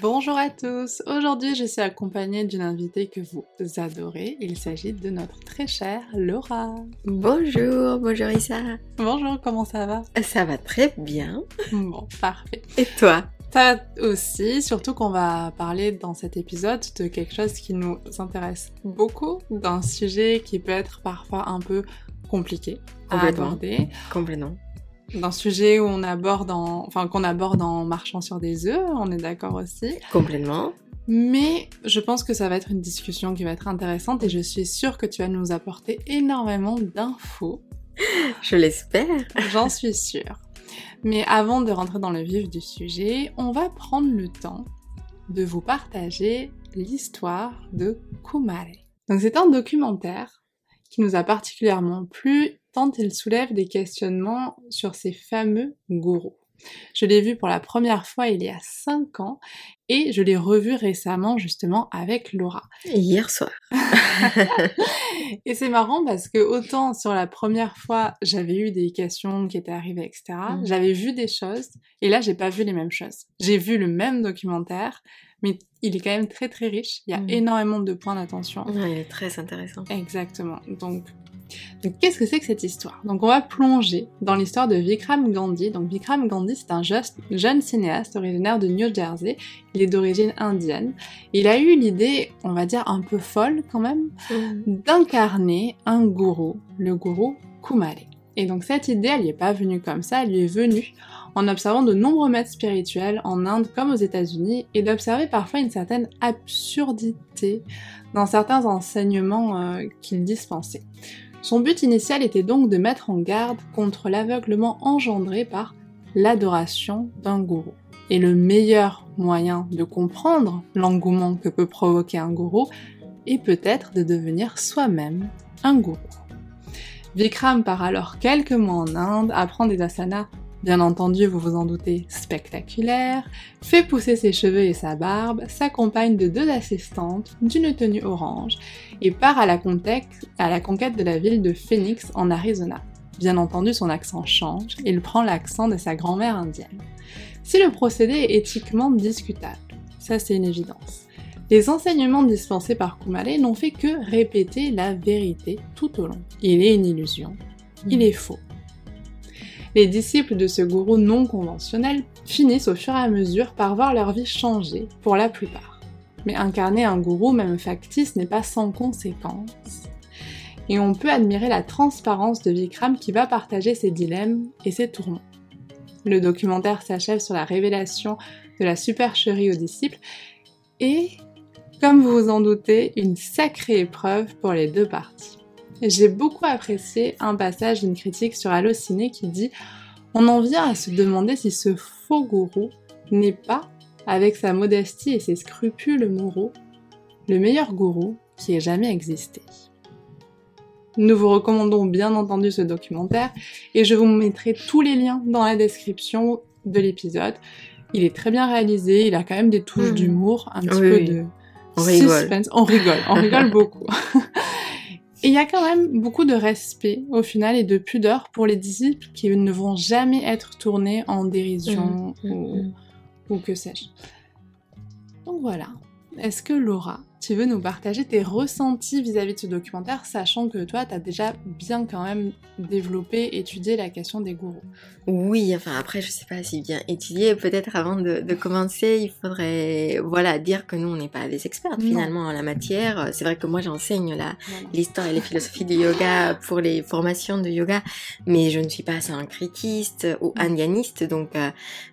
Bonjour à tous. Aujourd'hui, je suis accompagnée d'une invitée que vous adorez. Il s'agit de notre très chère Laura. Bonjour, bonjour Issa. Bonjour, comment ça va? Ça va très bien. Bon, parfait. Et toi? Ça va aussi, surtout qu'on va parler dans cet épisode de quelque chose qui nous intéresse beaucoup, d'un sujet qui peut être parfois un peu compliqué à aborder. Complètement. D'un sujet où on aborde en, enfin qu'on aborde en marchant sur des œufs, on est d'accord aussi. Complètement. Mais je pense que ça va être une discussion qui va être intéressante et je suis sûre que tu vas nous apporter énormément d'infos. Je l'espère. J'en suis sûre. Mais avant de rentrer dans le vif du sujet, on va prendre le temps de vous partager l'histoire de Kumare. Donc c'est un documentaire qui nous a particulièrement plu tant il soulève des questionnements sur ces fameux gourous. Je l'ai vu pour la première fois il y a 5 ans et je l'ai revu récemment justement avec Laura. Hier soir. Et c'est marrant parce que autant sur la première fois, j'avais eu des questions qui étaient arrivées, etc. Mm. J'avais vu des choses, et là, j'ai pas vu les mêmes choses. J'ai vu le même documentaire, mais il est quand même très très riche. Il y a Mm. énormément de points d'attention. Ouais, il est très intéressant. Exactement. Donc, donc qu'est-ce que c'est que cette histoire? Donc, on va plonger dans l'histoire de Vikram Gandhi. Donc, Vikram Gandhi, c'est un juste- jeune cinéaste originaire de New Jersey. Il est d'origine indienne. Il a eu l'idée, on va dire un peu folle quand même, d'incarner un gourou, le gourou Kumare. Et donc cette idée, elle n'y est pas venue comme ça, elle lui est venue en observant de nombreux maîtres spirituels en Inde comme aux États-Unis et d'observer parfois une certaine absurdité dans certains enseignements euh, qu'il dispensait. Son but initial était donc de mettre en garde contre l'aveuglement engendré par l'adoration d'un gourou. Et le meilleur moyen de comprendre l'engouement que peut provoquer un gourou est peut-être de devenir soi-même un gourou. Vikram part alors quelques mois en Inde, apprend des asanas, bien entendu vous vous en doutez, spectaculaires, fait pousser ses cheveux et sa barbe, s'accompagne de deux assistantes, d'une tenue orange, et part à la, conquête, à la conquête de la ville de Phoenix en Arizona. Bien entendu son accent change, il prend l'accent de sa grand-mère indienne. Si le procédé est éthiquement discutable, ça c'est une évidence. Les enseignements dispensés par Kumare n'ont fait que répéter la vérité tout au long. Il est une illusion, il est faux. Les disciples de ce gourou non conventionnel finissent au fur et à mesure par voir leur vie changer, pour la plupart. Mais incarner un gourou, même factice, n'est pas sans conséquences. Et on peut admirer la transparence de Vikram qui va partager ses dilemmes et ses tourments. Le documentaire s'achève sur la révélation de la supercherie aux disciples et, comme vous vous en doutez, une sacrée épreuve pour les deux parties. J'ai beaucoup apprécié un passage d'une critique sur Allociné qui dit On en vient à se demander si ce faux gourou n'est pas, avec sa modestie et ses scrupules moraux, le meilleur gourou qui ait jamais existé. Nous vous recommandons bien entendu ce documentaire et je vous mettrai tous les liens dans la description de l'épisode. Il est très bien réalisé, il a quand même des touches Mhm. d'humour, un petit Oui, peu oui. de On rigole. suspense. On rigole, on rigole beaucoup. Et il y a quand même beaucoup de respect au final et de pudeur pour les disciples qui ne vont jamais être tournés en dérision Mhm, ou, ou que sais-je. Donc voilà. Est-ce que Laura, tu veux nous partager tes ressentis vis-à-vis de ce documentaire, sachant que toi, tu as déjà bien quand même développé, étudié la question des gourous Oui, enfin après, je sais pas si bien étudier. Peut-être avant de, de commencer, il faudrait, voilà, dire que nous, on n'est pas des experts finalement en la matière. C'est vrai que moi, j'enseigne l'histoire et les philosophies du yoga pour les formations de yoga, mais je ne suis pas syncrétiste ou indianiste, donc euh,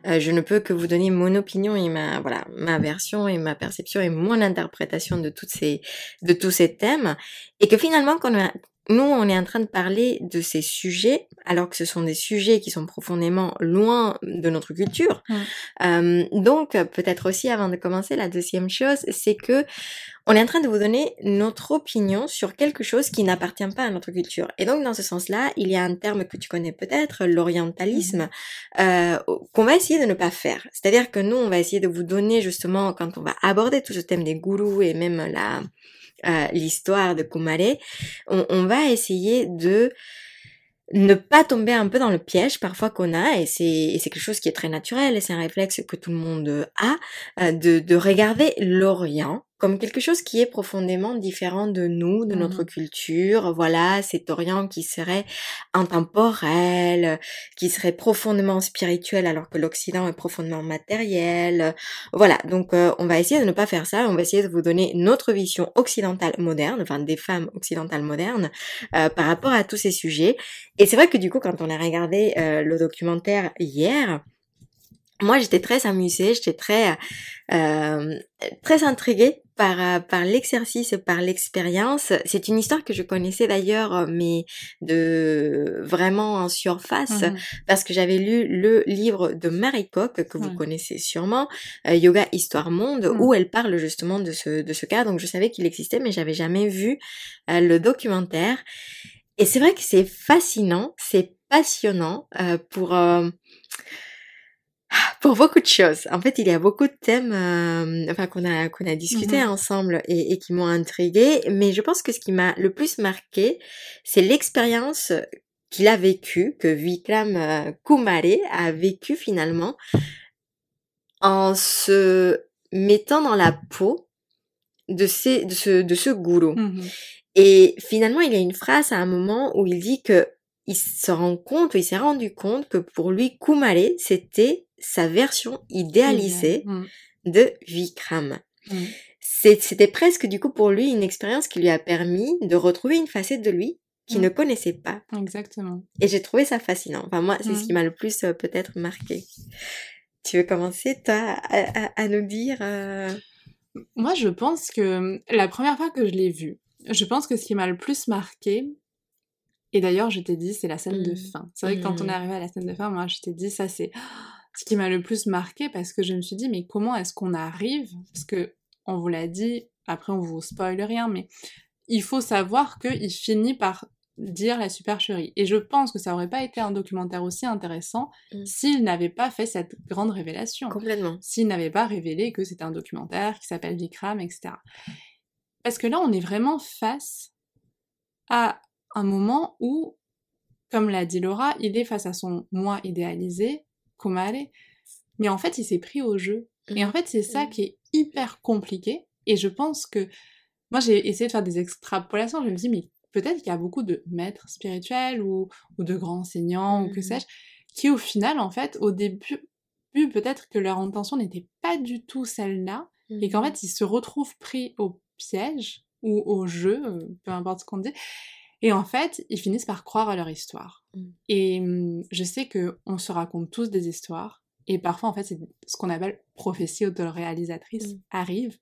euh, je ne peux que vous donner mon opinion et ma voilà ma version et ma perception et mon interprétation de toutes ces de tous ces thèmes, et que finalement quand on a- nous, on est en train de parler de ces sujets, alors que ce sont des sujets qui sont profondément loin de notre culture. Euh, donc, peut-être aussi, avant de commencer, la deuxième chose, c'est que on est en train de vous donner notre opinion sur quelque chose qui n'appartient pas à notre culture. Et donc, dans ce sens-là, il y a un terme que tu connais peut-être, l'orientalisme, euh, qu'on va essayer de ne pas faire. C'est-à-dire que nous, on va essayer de vous donner justement, quand on va aborder tout ce thème des gourous et même la euh, l'histoire de Kumare, on, on va essayer de ne pas tomber un peu dans le piège parfois qu'on a, et c'est quelque chose qui est très naturel, et c'est un réflexe que tout le monde a, euh, de, de regarder l'Orient comme quelque chose qui est profondément différent de nous, de notre mmh culture. Voilà, cet Orient qui serait intemporel, qui serait profondément spirituel alors que l'Occident est profondément matériel. Voilà, donc euh, on va essayer de ne pas faire ça, on va essayer de vous donner notre vision occidentale moderne, enfin des femmes occidentales modernes, euh, par rapport à tous ces sujets. Et c'est vrai que du coup, quand on a regardé euh, le documentaire hier, moi j'étais très amusée, j'étais très euh, très intriguée par euh, par l'exercice, par l'expérience. C'est une histoire que je connaissais d'ailleurs, mais de vraiment en surface, mmh parce que j'avais lu le livre de Marie Coq que vous connaissez sûrement, euh, Yoga Histoire Monde, mmh. où elle parle justement de ce de ce cas. Donc je savais qu'il existait, mais j'avais jamais vu le documentaire. Et c'est vrai que c'est fascinant, c'est passionnant pour pour beaucoup de choses. En fait, il y a beaucoup de thèmes, euh, enfin qu'on a qu'on a discuté mmh ensemble et, et qui m'ont intrigué. Mais je pense que ce qui m'a le plus marqué, c'est l'expérience qu'il a vécue, que Vikram euh, Kumare a vécu finalement, en se mettant dans la peau de, ces, de ce de ce gourou. Mmh et finalement, il y a une phrase à un moment où il dit que il se rend compte, il s'est rendu compte que pour lui, Kumare, c'était sa version idéalisée mmh. de Vikram. Mmh. C'était presque du coup pour lui une expérience qui lui a permis de retrouver une facette de lui qu'il mmh. ne connaissait pas. Exactement. Et j'ai trouvé ça fascinant. Enfin moi, c'est ce qui m'a le plus euh, peut-être marqué. Tu veux commencer toi à, nous dire euh? Moi, je pense que la première fois que je l'ai vu, je pense que ce qui m'a le plus marqué, et d'ailleurs, je t'ai dit, c'est la scène de fin. C'est vrai que quand on est arrivé à la scène de fin, moi, je t'ai dit, ça, c'est ce qui m'a le plus marqué parce que je me suis dit, mais comment est-ce qu'on arrive Parce que, on vous l'a dit, après on vous spoil rien, mais il faut savoir qu'il finit par dire la supercherie. Et je pense que ça aurait pas été un documentaire aussi intéressant mm. s'il n'avait pas fait cette grande révélation. Complètement. S'il n'avait pas révélé que c'était un documentaire qui s'appelle Vikram, etc. Parce que là, on est vraiment face à un moment où, comme l'a dit Laura, il est face à son moi idéalisé, Kumare. Mais en fait, il s'est pris au jeu. Et en mmh. fait, c'est ça mmh. qui est hyper compliqué. Et je pense que moi, j'ai essayé de faire des extrapolations. Je me dis, mais peut-être qu'il y a beaucoup de maîtres spirituels ou, de grands enseignants ou que mmh. sais-je, qui au final, en fait, au début, peut-être que leur intention n'était pas du tout celle-là. Et qu'en fait, ils se retrouvent pris au piège ou au jeu, euh, peu importe ce qu'on dit. Et en fait, ils finissent par croire à leur histoire. Mm. Et mm, je sais que on se raconte tous des histoires. Et parfois, en fait, c'est ce qu'on appelle prophétie autoréalisatrice mm. arrive.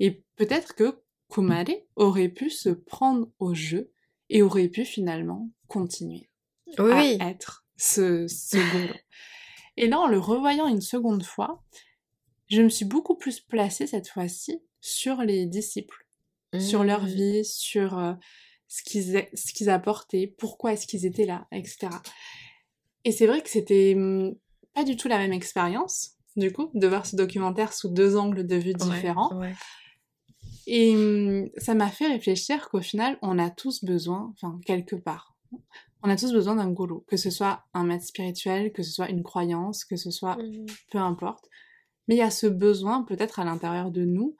Et peut-être que Kumare aurait pu se prendre au jeu et aurait pu finalement continuer à être ce, ce Et là, en le revoyant une seconde fois, je me suis beaucoup plus placée cette fois-ci sur les disciples, sur leur vie, sur euh, ce qu'ils ce qu'ils apportaient, pourquoi est-ce qu'ils étaient là, etc. Et c'est vrai que c'était hum, pas du tout la même expérience, du coup, de voir ce documentaire sous deux angles de vue différents. Et hum, ça m'a fait réfléchir qu'au final, on a tous besoin, enfin, quelque part, on a tous besoin d'un gourou, que ce soit un maître spirituel, que ce soit une croyance, que ce soit mmh peu importe. Mais il y a ce besoin peut-être à l'intérieur de nous,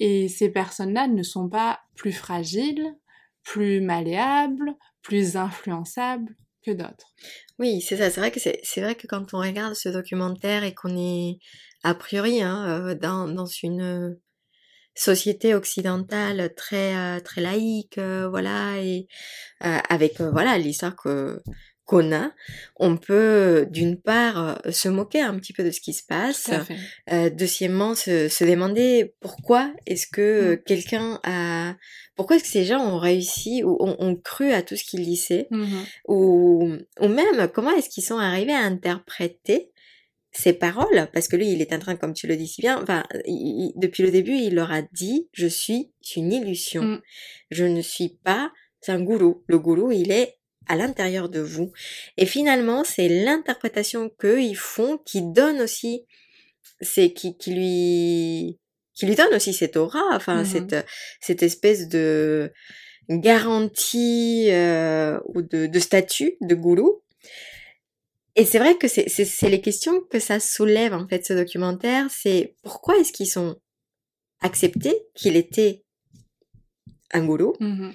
et ces personnes-là ne sont pas plus fragiles, plus malléable, plus influençable que d'autres. Oui, c'est ça. C'est vrai que c'est vrai que quand on regarde ce documentaire et qu'on est a priori hein, euh, dans, dans une société occidentale très euh, très laïque, euh, voilà, et avec voilà l'histoire que qu'on a, on peut d'une part se moquer un petit peu de ce qui se passe, euh, deuxièmement se, se, demander pourquoi est-ce que mmh. quelqu'un a, pourquoi est-ce que ces gens ont réussi ou ont, cru à tout ce qu'ils disaient, mmh ou, ou même comment est-ce qu'ils sont arrivés à interpréter ces paroles, parce que lui, il est en train, comme tu le dis si bien, enfin, depuis le début, il leur a dit, je suis une illusion. Mmh. Je ne suis pas un gourou. Le gourou, il est à l'intérieur de vous. Et finalement, c'est l'interprétation qu'ils font qui donne aussi, c'est qui, qui lui, qui lui donne aussi cette aura, enfin, mmh cette, cette espèce de, garantie euh, ou de, de statut de goulou. Et c'est vrai que c'est les questions que ça soulève en fait ce documentaire. C'est pourquoi est-ce qu'ils sont acceptés qu'il était un goulou Mhm.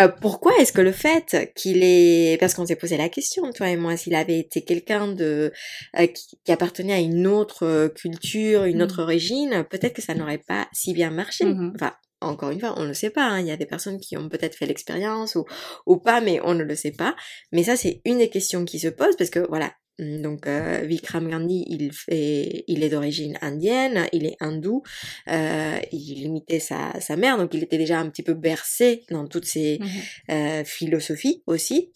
euh, Pourquoi est-ce que le fait qu'il est... Parce qu'on s'est posé la question, toi et moi, s'il avait été quelqu'un de euh, qui, qui appartenait à une autre euh, culture, une Mhm. autre origine, peut-être que ça n'aurait pas si bien marché. Mhm. Enfin, encore une fois, on ne le sait pas. hein. Il y a des personnes qui ont peut-être fait l'expérience ou, ou pas, mais on ne le sait pas. Mais ça, c'est une des questions qui se posent parce que voilà. Donc euh, Vikram Gandhi, il fait, il est d'origine indienne, il est hindou, euh, il imitait sa, sa mère, donc il était déjà un petit peu bercé dans toutes ces Mhm. euh, philosophies aussi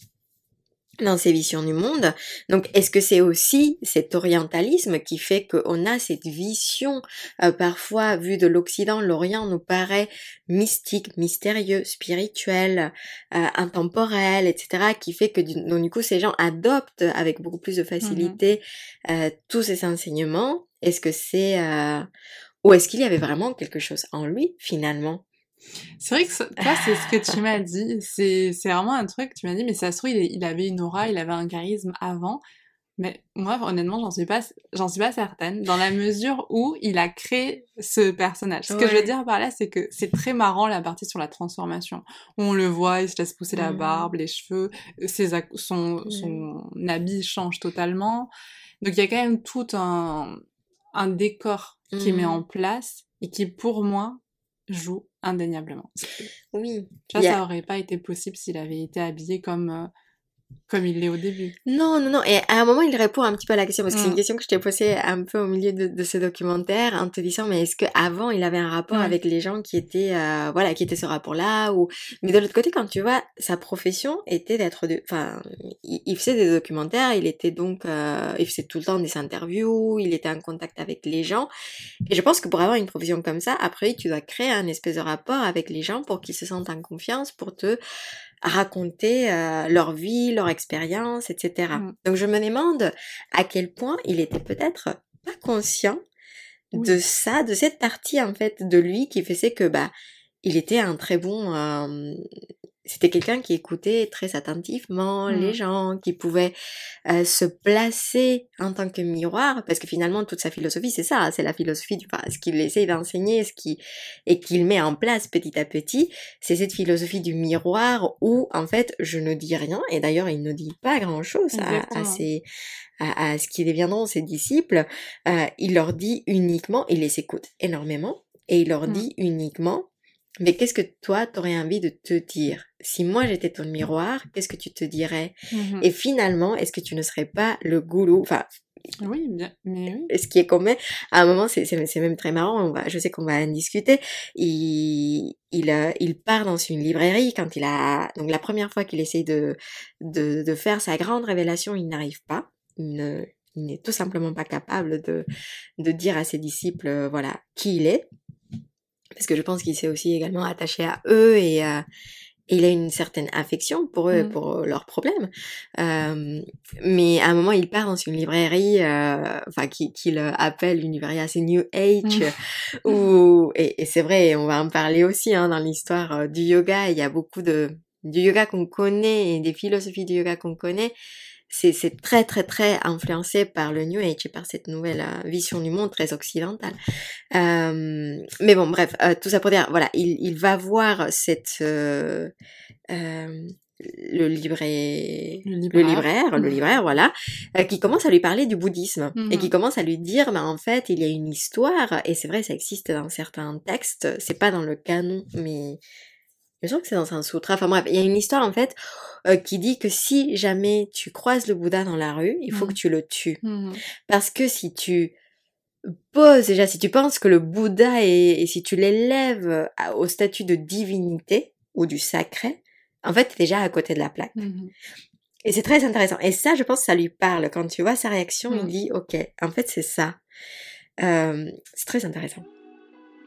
dans ses visions du monde. Donc, est-ce que c'est aussi cet orientalisme qui fait qu'on a cette vision, euh, parfois vue de l'Occident, l'Orient nous paraît mystique, mystérieux, spirituel, euh, intemporel, etc., qui fait que du, donc, du coup ces gens adoptent avec beaucoup plus de facilité euh, tous ces enseignements. Est-ce que c'est euh, ou est-ce qu'il y avait vraiment quelque chose en lui finalement? C'est vrai que ça- toi, c'est ce que tu m'as dit. C'est c'est vraiment un truc, tu m'as dit, mais ça se trouve, il, il avait une aura, il avait un charisme avant. Mais moi, honnêtement, j'en suis pas, j'en suis pas certaine, dans la mesure où il a créé ce personnage. Ce que je veux dire par là, c'est que c'est très marrant la partie sur la transformation. On le voit, il se laisse pousser la Mhm. barbe, les cheveux, ses, son, son habit change totalement. Donc il y a quand même tout un, un décor qui Mhm. met en place et qui, pour moi, joue indéniablement. Oui. Tu vois, Il y a- ça aurait pas été possible s'il avait été habillé comme, euh, comme il l'est au début. Non, non, non. Et à un moment, il répond un petit peu à la question, parce que c'est une Mm. question que je t'ai posée un peu au milieu de, de ce documentaire, en te disant, mais est-ce qu'avant, il avait un rapport Ouais. avec les gens qui étaient, euh, voilà, qui étaient ce rapport-là, ou... Mais de l'autre côté, quand tu vois, sa profession était d'être de... Enfin, il, il faisait des documentaires, il était donc... euh, il faisait tout le temps des interviews, il était en contact avec les gens. Et je pense que pour avoir une profession comme ça, après, tu dois créer un espèce de rapport avec les gens pour qu'ils se sentent en confiance, pour te raconter euh, leur vie, leur expérience, etc. Mm. Donc je me demande à quel point il était peut-être pas conscient de ça, de cette partie en fait de lui qui faisait que bah il était un très bon euh, c'était quelqu'un qui écoutait très attentivement Mhm. les gens, qui pouvait euh, se placer en tant que miroir, parce que finalement toute sa philosophie c'est ça, c'est la philosophie du, enfin, ce qu'il essaie d'enseigner, ce qui et qu'il met en place petit à petit, c'est cette philosophie du miroir où en fait je ne dis rien et d'ailleurs il ne dit pas grand chose à, ses à, à ce qui deviendront ses disciples, euh, il leur dit uniquement, il les écoute énormément et il leur Mm. dit uniquement mais qu'est-ce que toi, t'aurais envie de te dire? Si moi j'étais ton miroir, qu'est-ce que tu te dirais? Mhm. Et finalement, est-ce que tu ne serais pas le goulou Enfin, Oui, bien, mais oui. ce qui est même, à un moment, c'est, c'est, c'est même très marrant, on va, je sais qu'on va en discuter, il, il, euh, il part dans une librairie quand il a, donc la première fois qu'il essaye de, de, de faire sa grande révélation, il n'arrive pas, il ne, il n'est tout simplement pas capable de, de dire à ses disciples, voilà, qui il est, parce que je pense qu'il s'est aussi également attaché à eux et, euh, et il a une certaine affection pour eux et Mm. pour leurs problèmes. Euh, mais à un moment, il part dans une librairie, euh, enfin, qui- qu'il appelle une librairie assez New Age, où, et, et c'est vrai, on va en parler aussi hein, dans l'histoire euh, du yoga. Il y a beaucoup de du yoga qu'on connaît et des philosophies du yoga qu'on connaît. C'est, c'est très très très influencé par le New Age et par cette nouvelle euh, vision du monde très occidentale. Euh, mais bon, bref, euh, tout ça pour dire, voilà, il, il va voir cette euh, euh, le libraire, Le le libraire. libraire, le libraire, voilà, euh, qui commence à lui parler du bouddhisme et qui commence à lui dire, bah, en fait, il y a une histoire, et c'est vrai, ça existe dans certains textes, c'est pas dans le canon, mais je sens que c'est dans un sutra. Enfin bref, il y a une histoire, en fait, euh, qui dit que si jamais tu croises le Bouddha dans la rue, il faut Mhm. que tu le tues. Mhm. Parce que si tu poses déjà, si tu penses que le Bouddha est, et si tu l'élèves au statut de divinité ou du sacré, en fait, t'es déjà à côté de la plaque. Mhm. Et c'est très intéressant. Et ça, je pense que ça lui parle. Quand tu vois sa réaction, il Mm. dit, ok, en fait, c'est ça. Euh, c'est très intéressant.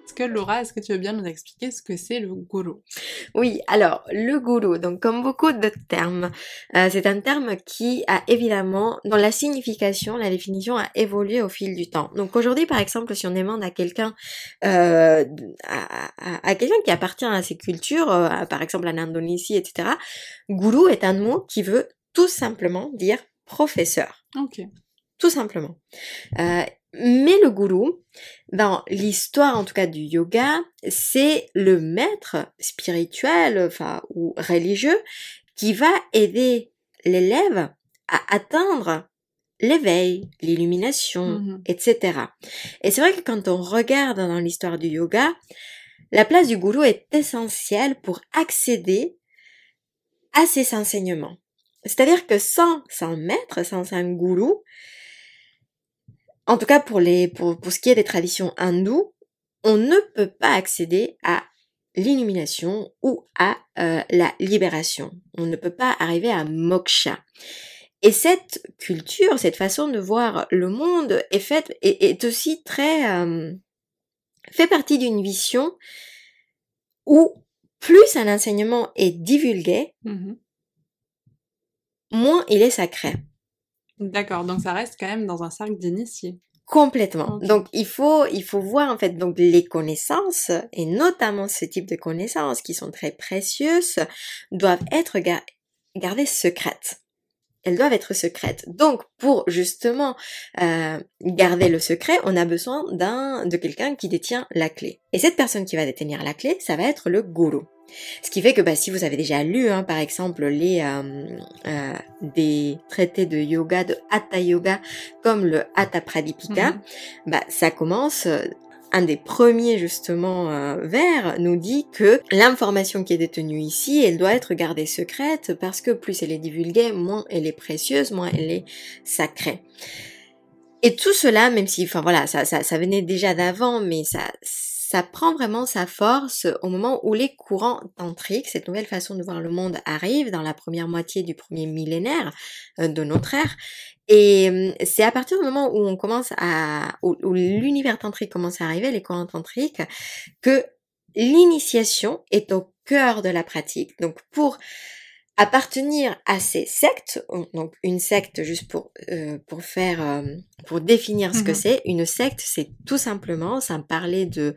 Est-ce que Laura, est-ce que tu veux bien nous expliquer ce que c'est le guru Oui, alors le guru, donc comme beaucoup de termes, euh, c'est un terme qui a évidemment, dans la signification, la définition a évolué au fil du temps. Donc aujourd'hui, par exemple, si on demande à quelqu'un, euh, à, quelqu'un qui appartient à ces cultures, euh, par exemple en Indonésie, etc., guru est un mot qui veut tout simplement dire professeur. Ok. Tout simplement. Euh, mais le gourou, dans l'histoire en tout cas du yoga, c'est le maître spirituel, enfin, ou religieux, qui va aider l'élève à atteindre l'éveil, l'illumination, mm-hmm. etc. Et c'est vrai que quand on regarde dans l'histoire du yoga, la place du gourou est essentielle pour accéder à ces enseignements. C'est-à-dire que sans un maître, sans un gourou, en tout cas pour les pour, pour ce qui est des traditions hindoues, on ne peut pas accéder à l'illumination ou à euh, la libération. On ne peut pas arriver à moksha. Et cette culture, cette façon de voir le monde est faite est, aussi très euh, fait partie d'une vision où plus un enseignement est divulgué, mmh moins il est sacré. D'accord, donc ça reste quand même dans un cercle d'initiés. Complètement. Donc il faut il faut voir en fait donc les connaissances et notamment ce type de connaissances qui sont très précieuses doivent être gardées secrètes. Elles doivent être secrètes. Donc pour justement euh, garder le secret, on a besoin d'un de quelqu'un qui détient la clé. Et cette personne qui va détenir la clé, ça va être le gourou. Ce qui fait que bah, si vous avez déjà lu, hein, par exemple, les euh, euh, des traités de yoga, de hatha yoga, comme le hatha pradipika, mhm. bah, ça commence. Euh, un des premiers justement vers nous dit que l'information qui est détenue ici, elle doit être gardée secrète parce que plus elle est divulguée, moins elle est précieuse, moins elle est sacrée. Et tout cela, même si, enfin voilà, ça, ça, ça venait déjà d'avant, mais ça, ça prend vraiment sa force au moment où les courants tantriques, cette nouvelle façon de voir le monde, arrive dans la première moitié du premier millénaire euh, de notre ère. Et hum, c'est à partir du moment où on commence à, où, l'univers tantrique commence à arriver, les courants tantriques, que l'initiation est au cœur de la pratique. Donc pour appartenir à ces sectes, donc une secte juste pour euh, pour faire euh, pour définir ce que mhm. c'est, une secte c'est tout simplement sans parler de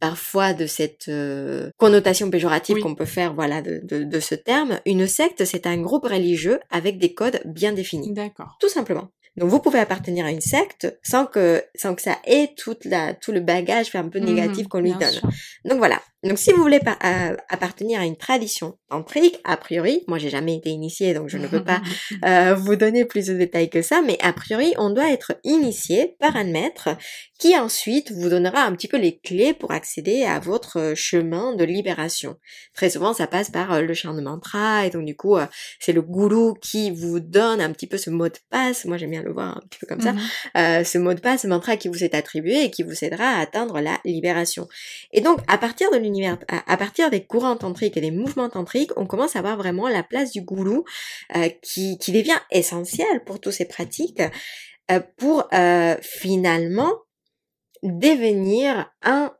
parfois de cette euh, connotation péjorative qu'on peut faire voilà de, de, de, ce terme, une secte c'est un groupe religieux avec des codes bien définis. D'accord. Tout simplement. Donc vous pouvez appartenir à une secte sans que sans que ça ait toute la tout le bagage un peu mhm, négatif qu'on lui donne. Donc voilà. Donc si vous voulez euh, appartenir à une tradition tantrique, a priori, moi j'ai jamais été initiée donc je ne peux pas euh, vous donner plus de détails que ça, mais a priori on doit être initié par un maître qui ensuite vous donnera un petit peu les clés pour accéder à votre chemin de libération. Très souvent ça passe par euh, le chant de mantra et donc du coup c'est le gourou qui vous donne un petit peu ce mot de passe. Moi j'aime bien le voir un petit peu comme ça. Mhm. ce mot de passe, ce mantra qui vous est attribué et qui vous aidera à atteindre la libération. Et donc à partir de à, partir des courants tantriques et des mouvements tantriques, on commence à voir vraiment la place du gourou euh, qui, devient essentiel pour toutes ces pratiques euh, pour euh, finalement devenir un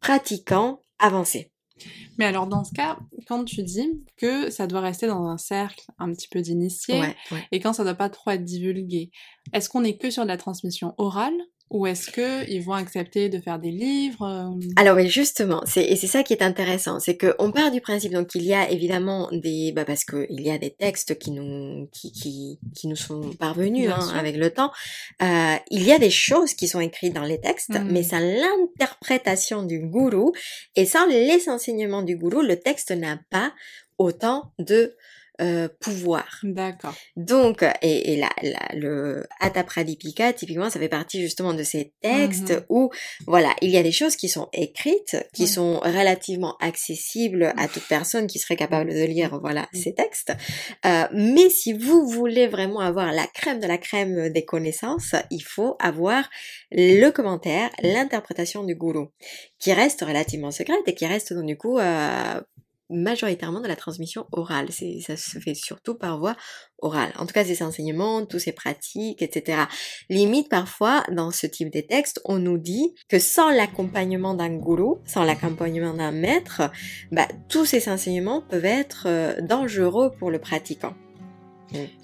pratiquant avancé. Mais alors dans ce cas, quand tu dis que ça doit rester dans un cercle un petit peu d'initiés et quand ça ne doit pas trop être divulgué, est-ce qu'on est que sur de la transmission orale ou est-ce que ils vont accepter de faire des livres euh? Alors oui, justement, c'est et c'est ça qui est intéressant, c'est que on part du principe donc il y a évidemment des bah parce que il y a des textes qui nous qui qui, qui nous sont parvenus hein, avec le temps. Euh, il y a des choses qui sont écrites dans les textes, mmh. mais sans l'interprétation du gourou et sans les enseignements du gourou, le texte n'a pas autant de euh, pouvoir. D'accord. Donc, et, et la, le Hatha Pradipika, typiquement, ça fait partie justement de ces textes mhm. où, voilà, il y a des choses qui sont écrites, qui sont relativement accessibles à toute personne qui serait capable de lire, voilà, ces textes. Euh, mais si vous voulez vraiment avoir la crème de la crème des connaissances, il faut avoir le commentaire, l'interprétation du gourou, qui reste relativement secrète et qui reste donc du coup euh, majoritairement de la transmission orale. Ça se fait surtout par voie orale. En tout cas, ces enseignements, tous ces pratiques, etc. Limite, parfois, dans ce type de textes, on nous dit que sans l'accompagnement d'un gourou, sans l'accompagnement d'un maître, bah, tous ces enseignements peuvent être euh, dangereux pour le pratiquant.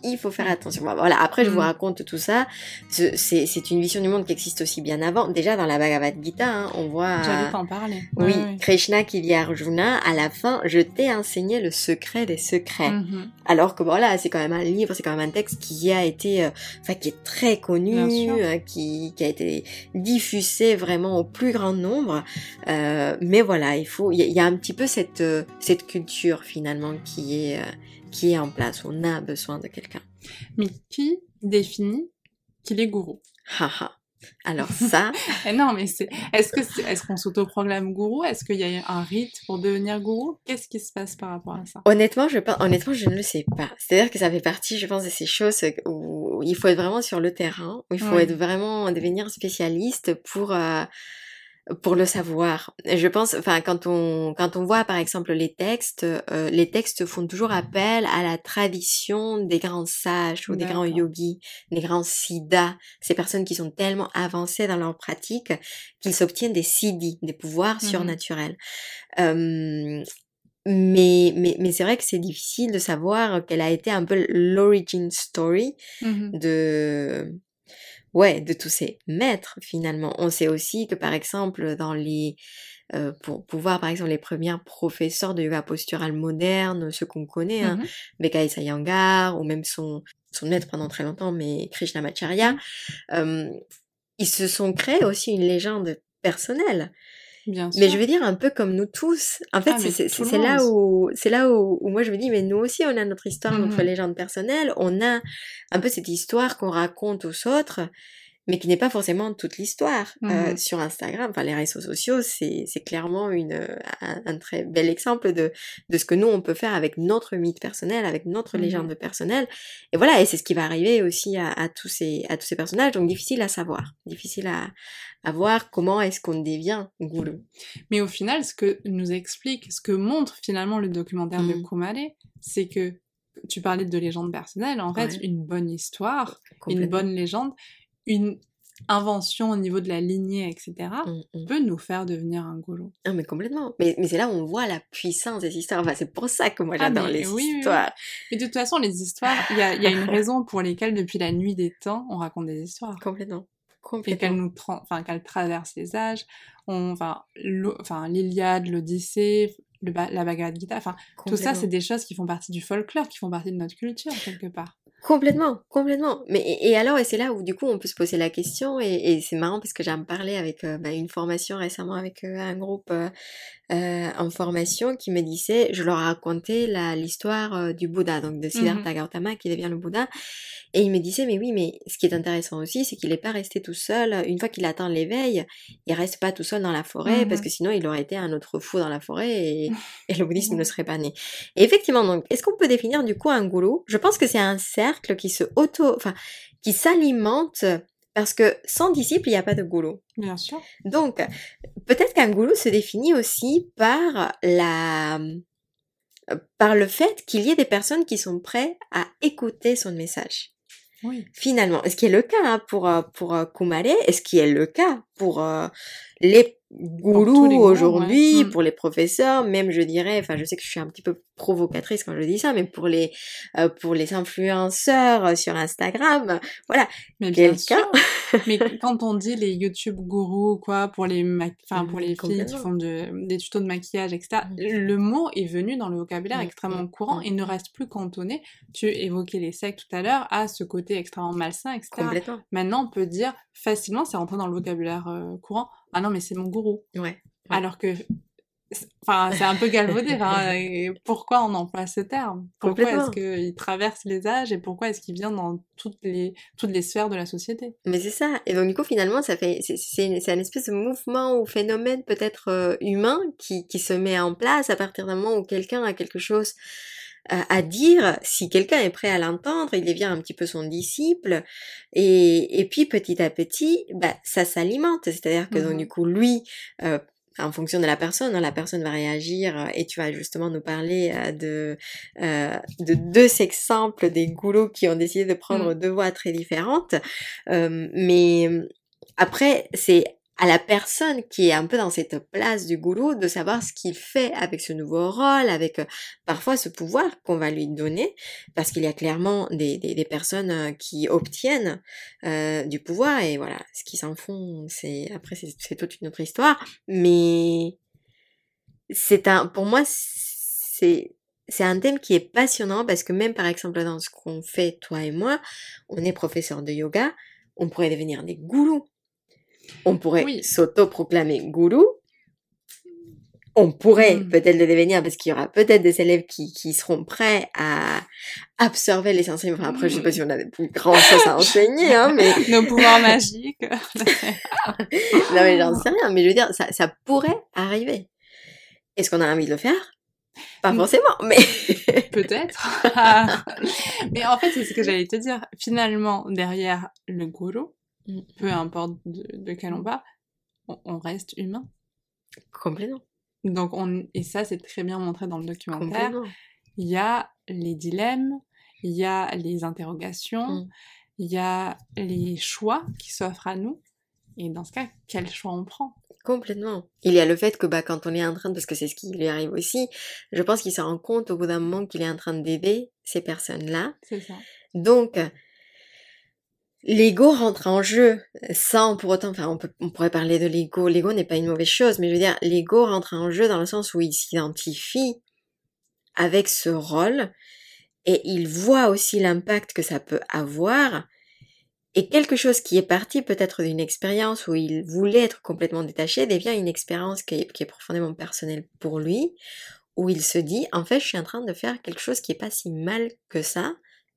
Il faut faire attention. Voilà, après je vous mm. raconte tout ça. C'est une vision du monde qui existe aussi bien avant. Déjà dans la Bhagavad Gita, hein, on voit... J'allais t'en parler. Oui, Krishna qui dit à Arjuna, à la fin, je t'ai enseigné le secret des secrets. Mm-hmm. Alors que voilà, c'est quand même un livre, c'est quand même un texte qui a été... Euh, enfin, qui est très connu, euh, qui, qui, a été diffusé vraiment au plus grand nombre. Euh, mais voilà, il faut... Il y, a un petit peu cette, cette culture finalement qui est qui est en place. On a besoin de quelqu'un. Mais qui définit qu'il est gourou? Haha. Alors ça. Eh non, mais c'est. Est-ce que est-ce qu'on s'autoproclame gourou? Est-ce qu'il y a un rite pour devenir gourou? Qu'est-ce qui se passe par rapport à ça? Honnêtement, je pense. Honnêtement, je ne le sais pas. C'est-à-dire que ça fait partie, je pense, de ces choses où il faut être vraiment sur le terrain, où il faut être vraiment devenir spécialiste pour. Euh, pour le savoir. Je pense, enfin, quand on quand on voit par exemple les textes, euh, les textes font toujours appel à la tradition des grands sages ou des grands yogis, des grands siddhas, ces personnes qui sont tellement avancées dans leur pratique qu'ils s'obtiennent des siddhis, des pouvoirs mmh surnaturels. mais mais, mais c'est vrai que c'est difficile de savoir quelle a été un peu l'origin story mmh de ouais, de tous ces maîtres finalement. On sait aussi que par exemple dans les euh, pour, pouvoir par exemple les premiers professeurs de yoga postural moderne, ceux qu'on connaît, hein, mmh Sayangar ou même son son maître pendant très longtemps, mais Krishnamacharya, mmh. euh, ils se sont créés aussi une légende personnelle. Mais je veux dire un peu comme nous tous. En fait, ah, c'est là où c'est là où, moi je me dis mais nous aussi on a notre histoire, notre mmh légende personnelle. On a un peu cette histoire qu'on raconte aux autres mais qui n'est pas forcément toute l'histoire. Euh, mmh sur Instagram, enfin les réseaux sociaux, c'est clairement une, un, très bel exemple de, de ce que nous on peut faire avec notre mythe personnel, avec notre mmh légende personnelle. Et voilà, et c'est ce qui va arriver aussi à, à, tous ces à tous ces personnages. Donc difficile à savoir, difficile à, à voir comment est-ce qu'on devient goulou. Mais au final, ce que nous explique, ce que montre finalement le documentaire de mmh. Kumare, c'est que tu parlais de légende personnelle, en fait, une bonne histoire, une bonne légende, une invention au niveau de la lignée, etc., mmh, mmh. peut nous faire devenir un goulot. Ah, mais complètement. Mais, mais c'est là où on voit la puissance des histoires. Enfin, c'est pour ça que moi ah, j'adore les histoires. Mais de toute façon, les histoires, il y a, y a, une raison pour lesquelles, depuis la nuit des temps, on raconte des histoires. Complètement. Complètement. Et qu'elles nous enfin, qu'elles traversent les âges. On, enfin, enfin, l'Iliade, l'Odyssée, la Bhagavad Gita, enfin, tout ça, c'est des choses qui font partie du folklore, qui font partie de notre culture, quelque part. Complètement, complètement. Mais et, alors, et c'est là où du coup on peut se poser la question, et, c'est marrant parce que j'ai parlé avec euh, bah, une formation récemment avec euh, un groupe euh, en formation qui me disait, je leur racontais l'histoire du Bouddha, donc de Siddhartha mmh Gautama qui devient le Bouddha, et il me disait, mais oui, mais ce qui est intéressant aussi, c'est qu'il n'est pas resté tout seul. Une fois qu'il atteint l'éveil, il reste pas tout seul dans la forêt, parce que sinon il aurait été un autre fou dans la forêt et, le bouddhisme ne serait pas né. Et effectivement, donc, est-ce qu'on peut définir du coup un gourou Je pense que c'est un cercle qui se auto, enfin, qui s'alimente parce que sans disciple, il n'y a pas de goulot. Bien sûr. Donc, peut-être qu'un goulot se définit aussi par la, par le fait qu'il y ait des personnes qui sont prêtes à écouter son message. Oui. Finalement, ce qui est le cas hein, pour pour Kumare, et ce qui est le cas pour euh, les gourous aujourd'hui, mm. pour les professeurs, même je dirais, enfin je sais que je suis un petit peu provocatrice quand je dis ça, mais pour les euh, pour les influenceurs euh, sur Instagram, voilà, mais quelqu'un. mais quand on dit les YouTube gourous quoi, pour les enfin pour les filles qui font de, des tutos de maquillage, etc. Mm. Le mot est venu dans le vocabulaire mm. extrêmement courant et ne reste plus cantonné. Tu évoquais les sectes tout à l'heure à ce côté extrêmement malsain, etc. Maintenant on peut dire facilement, c'est rentré dans le vocabulaire euh, courant ah non mais c'est mon gourou. Ouais. Alors que enfin c'est un peu galvaudé pourquoi on emploie ce terme? Pourquoi est-ce qu'il traverse les âges et pourquoi est-ce qu'il vient dans toutes les toutes les sphères de la société? Mais c'est ça et donc du coup finalement ça fait c'est un espèce de mouvement ou phénomène peut-être euh, humain qui qui se met en place à partir d'un moment où quelqu'un a quelque chose à dire, si quelqu'un est prêt à l'entendre, il devient un petit peu son disciple, et, et puis petit à petit, bah, ça s'alimente, c'est-à-dire que donc, mmh du coup, lui, euh, en fonction de la personne, hein, la personne va réagir euh, et tu vas justement nous parler euh, de, euh, de deux exemples des goulots qui ont décidé de prendre Mm. deux voies très différentes. Euh, mais après, c'est à la personne qui est un peu dans cette place du goulot de savoir ce qu'il fait avec ce nouveau rôle, avec euh, parfois ce pouvoir qu'on va lui donner, parce qu'il y a clairement des, des, des personnes euh, qui obtiennent euh, du pouvoir et voilà, ce qu'ils s'en font, c'est après c'est c'est toute une autre histoire, mais c'est un, pour moi c'est c'est un thème qui est passionnant parce que même par exemple dans ce qu'on fait toi et moi, on est professeur de yoga, on pourrait devenir des gourous. On pourrait Oui. s'auto-proclamer gourou. On pourrait Mm. peut-être le devenir parce qu'il y aura peut-être des élèves qui, qui seront prêts à absorber les enseignements. Enfin, après, je sais pas si on a plus grandes choses à enseigner, hein, mais Nos pouvoirs magiques. non, mais j'en sais rien. Mais je veux dire, ça, ça pourrait arriver. Est-ce qu'on a envie de le faire? Pas Mm. forcément, mais Peut-être. Mais en fait, c'est ce que j'allais te dire. Finalement, derrière le gourou, Mm. peu importe de, de quel on va, on, on reste humain. complètement. Donc, on, et ça, c'est très bien montré dans le documentaire. complètement. Il y a les dilemmes, il y a les interrogations, Mm. il y a les choix qui s'offrent à nous. Et dans ce cas, quel choix on prend? Complètement. Il y a le fait que bah, quand on est en train, de- parce que c'est ce qui lui arrive aussi, je pense qu'il se rend compte au bout d'un moment qu'il est en train d'aider ces personnes-là. C'est ça. Donc, l'ego rentre en jeu. Sans pour autant, enfin on, peut, on pourrait parler de l'ego, l'ego n'est pas une mauvaise chose, mais je veux dire, l'ego rentre en jeu dans le sens où il s'identifie avec ce rôle et il voit aussi l'impact que ça peut avoir. Et quelque chose qui est parti peut-être d'une expérience où il voulait être complètement détaché devient une expérience qui est, profondément personnelle pour lui, où il se dit, en fait, je suis en train de faire quelque chose qui est pas si mal que ça,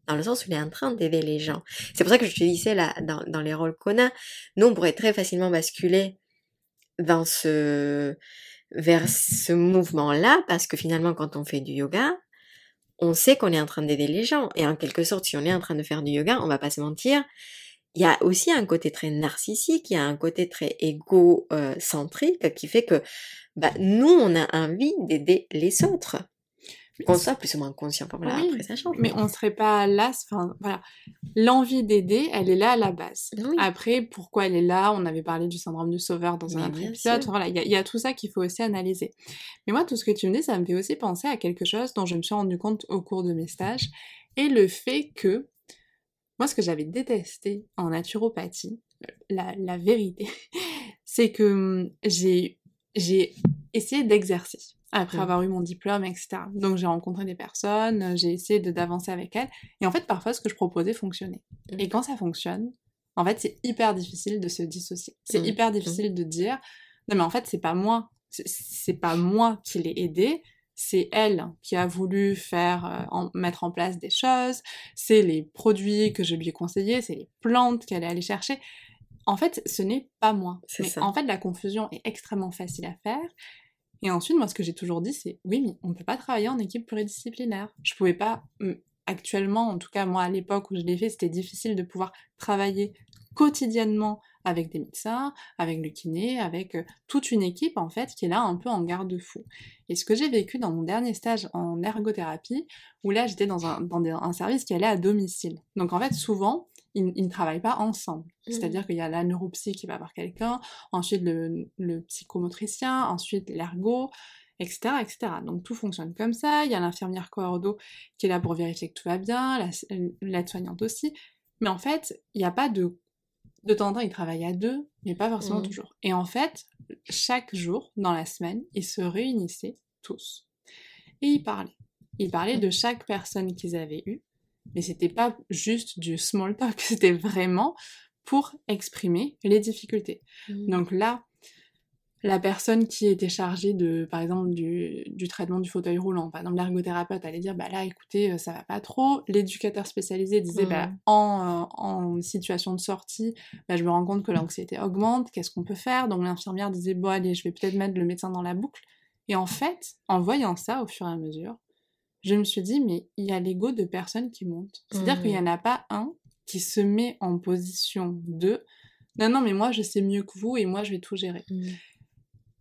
dans le sens où il est en train d'aider les gens. C'est pour ça que je te disais là, dans, les rôles qu'on a, nous on pourrait très facilement basculer dans ce, vers ce mouvement-là, parce que finalement quand on fait du yoga, on sait qu'on est en train d'aider les gens. Et en quelque sorte, si on est en train de faire du yoga, on va pas se mentir, il y a aussi un côté très narcissique, il y a un côté très égocentrique qui fait que bah, nous, on a envie d'aider les autres. Soit plus ou moins conscient. Oui, après ça change. Mais on serait pas là, enfin voilà. L'envie d'aider, elle est là à la base. Oui. Après, pourquoi elle est là? On avait parlé du syndrome du sauveur dans un autre épisode. voilà, il y, a- il y a tout ça qu'il faut aussi analyser. Mais moi, tout ce que tu me dis, ça me fait aussi penser à quelque chose dont je me suis rendu compte au cours de mes stages, et le fait que moi, ce que j'avais détesté en naturopathie, la, la vérité, c'est que hum, j'ai j'ai essayé d'exercer après Mm. avoir eu mon diplôme, etc. Donc j'ai rencontré des personnes, j'ai essayé d'avancer avec elles, et en fait parfois ce que je proposais fonctionnait. Mm. Et quand ça fonctionne, en fait c'est hyper difficile de se dissocier. C'est Mm. hyper difficile de dire non mais en fait c'est pas moi, c'est- pas moi qui l'ai aidé, c'est elle qui a voulu faire euh, en- mettre en place des choses, c'est les produits que je lui ai conseillés, c'est les plantes qu'elle est allée chercher. En fait, ce n'est pas moi. Mais ça. en fait, la confusion est extrêmement facile à faire. Et ensuite, moi, ce que j'ai toujours dit, c'est oui, mais on ne peut pas travailler en équipe pluridisciplinaire. Je pouvais pas, hum, actuellement, en tout cas, moi, à l'époque où je l'ai fait, c'était difficile de pouvoir travailler quotidiennement avec des médecins, avec le kiné, avec euh, toute une équipe, en fait, qui est là un peu en garde-fou. Et ce que j'ai vécu dans mon dernier stage en ergothérapie, où là, j'étais dans un, dans des- un service qui allait à domicile. Donc, en fait, souvent, ils, ils ne travaillent pas ensemble. Mhm. C'est-à-dire qu'il y a la neuropsy qui va voir quelqu'un, ensuite le, le psychomotricien, ensuite l'ergo, etc., etc. Donc tout fonctionne comme ça. Il y a l'infirmière coordo qui est là pour vérifier que tout va bien, la- l'aide-soignante aussi. Mais en fait, il n'y a pas de... De temps en temps, ils travaillent à deux, mais pas forcément Mhm. toujours. Et en fait, chaque jour, dans la semaine, ils se réunissaient tous. Et ils parlaient. Ils parlaient de chaque personne qu'ils avaient eue. Mais c'était pas juste du small talk, c'était vraiment pour exprimer les difficultés. Mm. Donc là, la personne qui était chargée de, par exemple, du, du traitement du fauteuil roulant, par exemple l'ergothérapeute allait dire, bah là, écoutez, euh, ça va pas trop. L'éducateur spécialisé disait, bah, en, euh, en situation de sortie, bah, je me rends compte que l'anxiété augmente, qu'est-ce qu'on peut faire? Donc l'infirmière disait, bon allez, je vais peut-être mettre le médecin dans la boucle. Et en fait, en voyant ça au fur et à mesure, je me suis dit, mais il y a l'ego de personnes qui montent. C'est-à-dire qu'il n'y en a pas un qui se met en position de, non, non, mais moi je sais mieux que vous et moi je vais tout gérer. Mm.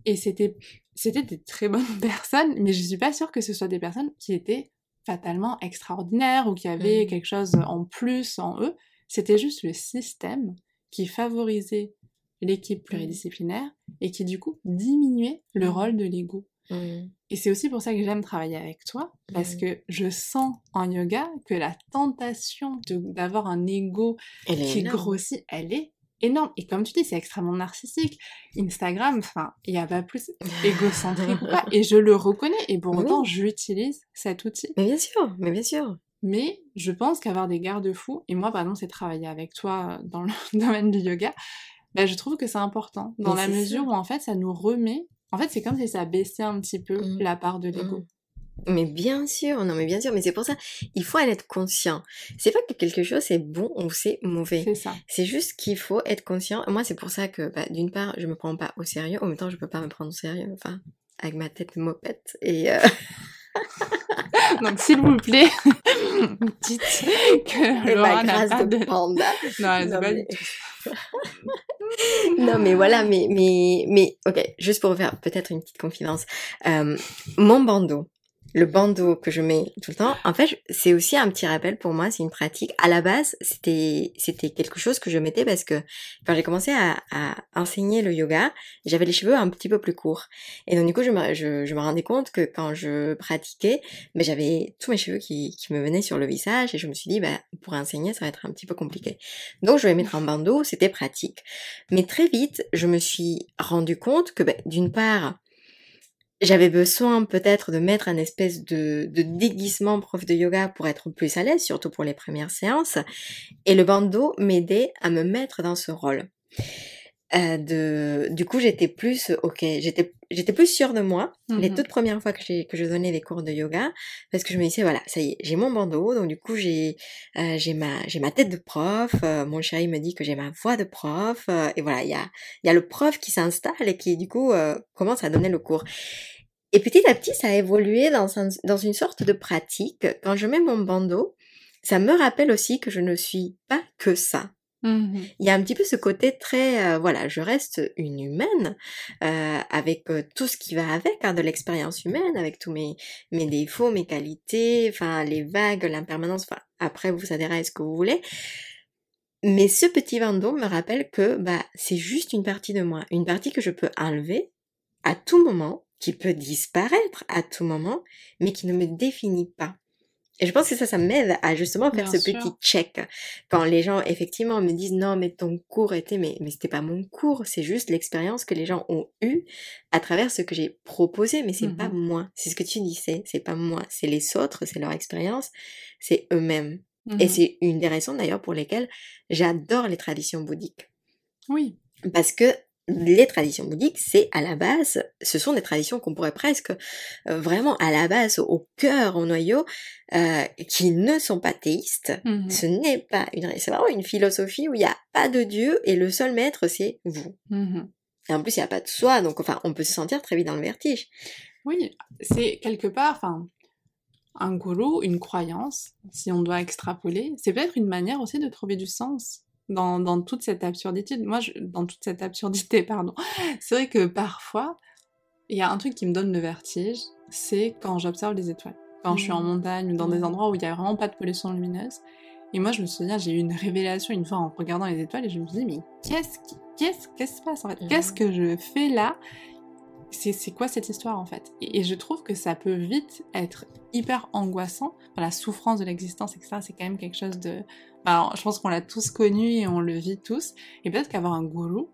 Et c'était, c'était des très bonnes personnes, mais je suis pas sûre que ce soit des personnes qui étaient fatalement extraordinaires ou qui avaient Mhm. quelque chose en plus en eux. C'était juste le système qui favorisait l'équipe pluridisciplinaire et qui du coup diminuait le rôle de l'ego. Et c'est aussi pour ça que j'aime travailler avec toi, parce Mhm. que je sens en yoga que la tentation d'avoir un ego Elle qui grossit, elle est énorme. Et comme tu dis, c'est extrêmement narcissique. Instagram, enfin, il n'y a pas plus égocentrique ou pas. Et je le reconnais. Et pour Oui. autant, j'utilise cet outil. Mais bien sûr, mais bien sûr. Mais je pense qu'avoir des garde-fous, et moi, par exemple, c'est travailler avec toi dans le domaine du yoga, ben, je trouve que c'est important. Dans Mais la mesure où, en fait, ça nous remet. En fait, c'est comme si ça baissait un petit peu Mm. la part de l'ego. Mhm. Mais bien sûr, non mais bien sûr, mais c'est pour ça, il faut en être conscient. C'est pas que quelque chose c'est bon ou c'est mauvais. C'est ça. C'est juste qu'il faut être conscient. Moi, c'est pour ça que, bah, d'une part, je me prends pas au sérieux. En même temps, je peux pas me prendre au sérieux. Enfin, avec ma tête mopette. Et euh, Donc, s'il vous plaît, dites que et Laura ma n'a grâce pas de de... panda. Non, elle sait Non, pas mais- du tout. non, mais voilà, mais, mais, mais, ok, juste pour faire peut-être une petite confidence. Euh, mon bandeau, le bandeau que je mets tout le temps, en fait, c'est aussi un petit rappel pour moi, c'est une pratique. À la base, c'était, c'était quelque chose que je mettais parce que quand j'ai commencé à, à enseigner le yoga, j'avais les cheveux un petit peu plus courts. Et donc, du coup, je me, je, je me rendais compte que quand je pratiquais, ben, j'avais tous mes cheveux qui, qui me venaient sur le visage et je me suis dit, ben, pour enseigner, ça va être un petit peu compliqué. Donc, je vais mettre un bandeau, c'était pratique. Mais très vite, je me suis rendu compte que, ben, d'une part, j'avais besoin peut-être de mettre un espèce de, déguisement prof de yoga pour être plus à l'aise, surtout pour les premières séances. Et le bandeau m'aidait à me mettre dans ce rôle. Euh, de, du coup, j'étais plus, ok, j'étais, j'étais plus sûre de moi les Mhm. toutes premières fois que j'ai, que je donnais des cours de yoga, parce que je me disais, voilà, ça y est, j'ai mon bandeau, donc du coup, j'ai, euh, j'ai ma, j'ai ma tête de prof, euh, mon chéri me dit que j'ai ma voix de prof, euh, et voilà, il y a, il y a le prof qui s'installe et qui, du coup, euh, commence à donner le cours. Et petit à petit, ça a évolué dans, un- dans une sorte de pratique. Quand je mets mon bandeau, ça me rappelle aussi que je ne suis pas que ça. Mhm. Il y a un petit peu ce côté très, euh, voilà, je reste une humaine euh, avec euh, tout ce qui va avec, hein, de l'expérience humaine, avec tous mes, mes défauts, mes qualités, enfin les vagues, l'impermanence, enfin après vous adhérez à ce que vous voulez. Mais ce petit bandeau me rappelle que bah c'est juste une partie de moi, une partie que je peux enlever à tout moment, qui peut disparaître à tout moment, mais qui ne me définit pas. Et je pense que ça, ça m'aide à justement faire Bien ce sûr. petit check. Quand les gens, effectivement, me disent non, mais ton cours était, mais, mais c'était pas mon cours, c'est juste l'expérience que les gens ont eue à travers ce que j'ai proposé, mais c'est Mhm. pas moi. C'est ce que tu disais, c'est pas moi. C'est les autres, c'est leur expérience, c'est eux-mêmes. Et Mhm. c'est une des raisons d'ailleurs pour lesquelles j'adore les traditions bouddhiques. Oui. Parce que les traditions bouddhiques, c'est à la base, ce sont des traditions qu'on pourrait presque euh, vraiment à la base, au cœur, au noyau, euh, qui ne sont pas théistes. Mhm. Ce n'est pas une, c'est vraiment une philosophie où il n'y a pas de Dieu et le seul maître c'est vous. Mhm. Et en plus il n'y a pas de soi, donc enfin on peut se sentir très vite dans le vertige. Oui, c'est quelque part, enfin, un gourou, une croyance, si on doit extrapoler, c'est peut-être une manière aussi de trouver du sens dans, dans toute cette absurdité. Moi, je- dans toute cette absurdité, pardon. C'est vrai que parfois, il y a un truc qui me donne le vertige, c'est quand j'observe les étoiles. Quand je suis en Mhm. montagne ou dans des Mhm. endroits où il n'y a vraiment pas de pollution lumineuse. Et moi, je me souviens, j'ai eu une révélation une fois en regardant les étoiles et je me suis dit, mais qu'est-ce qui, qu'est-ce, qu'est-ce qui se passe en fait? Qu'est-ce Mhm. que je fais là? C'est, quoi cette histoire en fait? Et, je trouve que ça peut vite être hyper angoissant. La souffrance de l'existence, etc., c'est quand même quelque chose de... Alors, je pense qu'on l'a tous connu et on le vit tous. Et peut-être qu'avoir un gourou,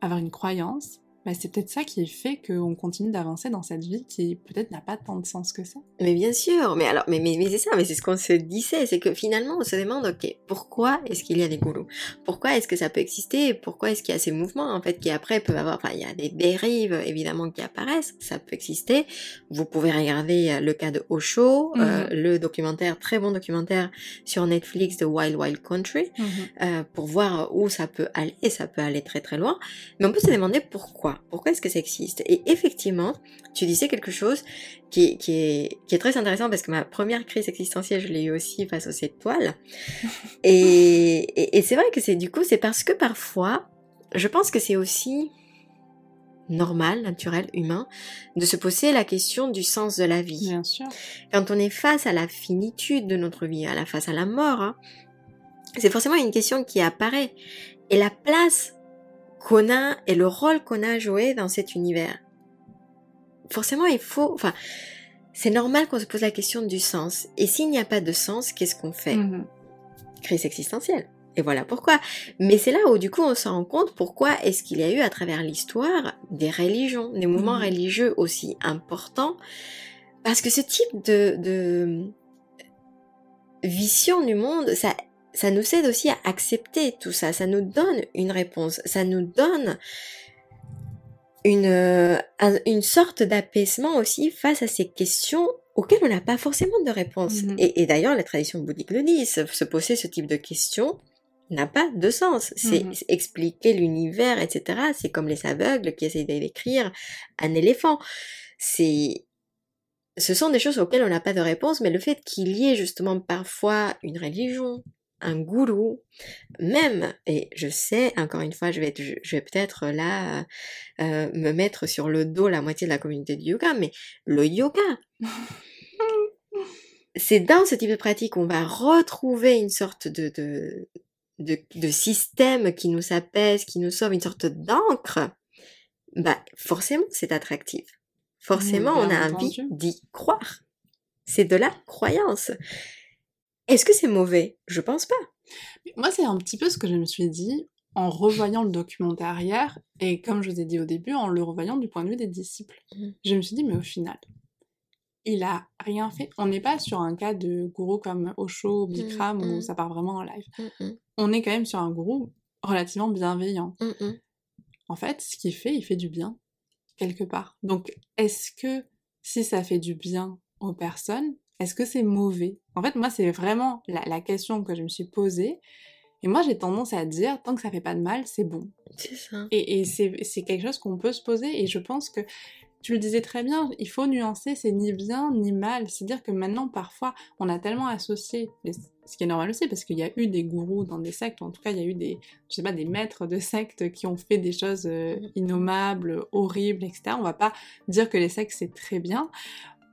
avoir une croyance, bah, c'est peut-être ça qui fait qu'on continue d'avancer dans cette vie qui peut-être n'a pas tant de sens que ça. Mais bien sûr, mais alors, mais, mais, mais c'est ça, mais c'est ce qu'on se disait, c'est que finalement on se demande, ok, pourquoi est-ce qu'il y a des gourous Pourquoi est-ce que ça peut exister? Pourquoi est-ce qu'il y a ces mouvements en fait qui après peuvent avoir, enfin il y a des dérives évidemment qui apparaissent, ça peut exister. Vous pouvez regarder euh, le cas de Osho, euh, le documentaire, très bon documentaire sur Netflix de Wild Wild Country, euh, pour voir où ça peut aller, et ça peut aller très très loin. Mais on peut se demander pourquoi. Pourquoi est-ce que ça existe? Et effectivement, tu disais quelque chose qui, qui, est, qui est très intéressant parce que ma première crise existentielle, je l'ai eu aussi face aux sept toiles. et et, et c'est vrai que c'est du coup, c'est parce que parfois, je pense que c'est aussi normal, naturel, humain, de se poser la question du sens de la vie. Bien sûr. Quand on est face à la finitude de notre vie, à la face à la mort, hein, c'est forcément une question qui apparaît. Et la place qu'on a et le rôle qu'on a joué dans cet univers. Forcément, il faut, enfin, c'est normal qu'on se pose la question du sens. Et s'il n'y a pas de sens, qu'est-ce qu'on fait? Mhm. Crise existentielle. Et voilà pourquoi. Mais c'est là où du coup on se rend compte pourquoi est-ce qu'il y a eu à travers l'histoire des religions, des mouvements Mhm. religieux aussi importants. Parce que ce type de, de vision du monde, ça, ça nous aide aussi à accepter tout ça. Ça nous donne une réponse. Ça nous donne une, euh, un- une sorte d'apaisement aussi face à ces questions auxquelles on n'a pas forcément de réponse. Mhm. Et, et d'ailleurs, la tradition bouddhique le dit, se, se poser ce type de questions n'a pas de sens. C'est Mhm. c'est expliquer l'univers, etc. C'est comme les aveugles qui essayent d'écrire un éléphant. C'est ce sont des choses auxquelles on n'a pas de réponse, mais le fait qu'il y ait justement parfois une religion, un gourou, même, et je sais, encore une fois, je vais, être- je, je vais peut-être là euh, me mettre sur le dos la moitié de la communauté du yoga, mais le yoga, c'est dans ce type de pratique qu'on va retrouver une sorte de, de, de, de système qui nous apaise, qui nous sauve, une sorte d'encre, bah forcément c'est attractif. Forcément, on a envie d'y croire. C'est de la croyance. Est-ce que c'est mauvais? Je pense pas. Moi, c'est un petit peu ce que je me suis dit en revoyant le documentaire hier, et comme je vous ai dit au début, en le revoyant du point de vue des disciples. Mhm. Je me suis dit, mais au final, il a rien fait. On n'est pas sur un cas de gourou comme Osho, Bikram, Mhm. où ça part vraiment en live. On est quand même sur un gourou relativement bienveillant. En fait, ce qu'il fait, il fait du bien, quelque part. Donc, est-ce que si ça fait du bien aux personnes, est-ce que c'est mauvais? En fait, moi, c'est vraiment la, la question que je me suis posée. Et moi, j'ai tendance à dire, tant que ça fait pas de mal, c'est bon. C'est ça. Et, et c'est quelque chose qu'on peut se poser. Et je pense que tu le disais très bien, il faut nuancer, c'est ni bien ni mal. C'est-à-dire que maintenant, parfois, on a tellement associé, ce qui est normal aussi, parce qu'il y a eu des gourous dans des sectes, ou en tout cas, il y a eu des, je sais pas, des maîtres de sectes qui ont fait des choses euh, innommables, horribles, etc. On va pas dire que les sectes, c'est très bien,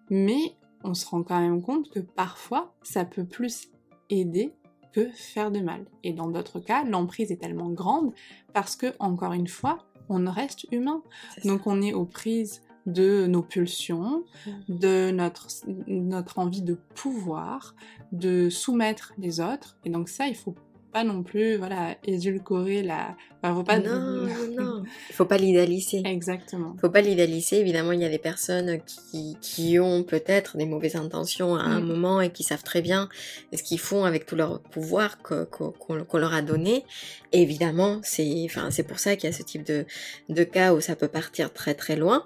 mais on se rend quand même compte que parfois, ça peut plus aider que faire de mal. Et dans d'autres cas, l'emprise est tellement grande parce que, encore une fois, on reste humain. Donc on est aux prises de nos pulsions, de notre, notre envie de pouvoir, de soumettre les autres. Et donc ça, il faut pas non plus, voilà, édulcorer la... Enfin, faut pas... Non, non, non. Il faut pas l'idéaliser. Exactement. faut pas l'idéaliser. Évidemment, il y a des personnes qui, qui ont peut-être des mauvaises intentions à un Mm. moment et qui savent très bien ce qu'ils font avec tout leur pouvoir qu'on leur a donné. Et évidemment, c'est enfin, c'est pour ça qu'il y a ce type de, de cas où ça peut partir très très loin.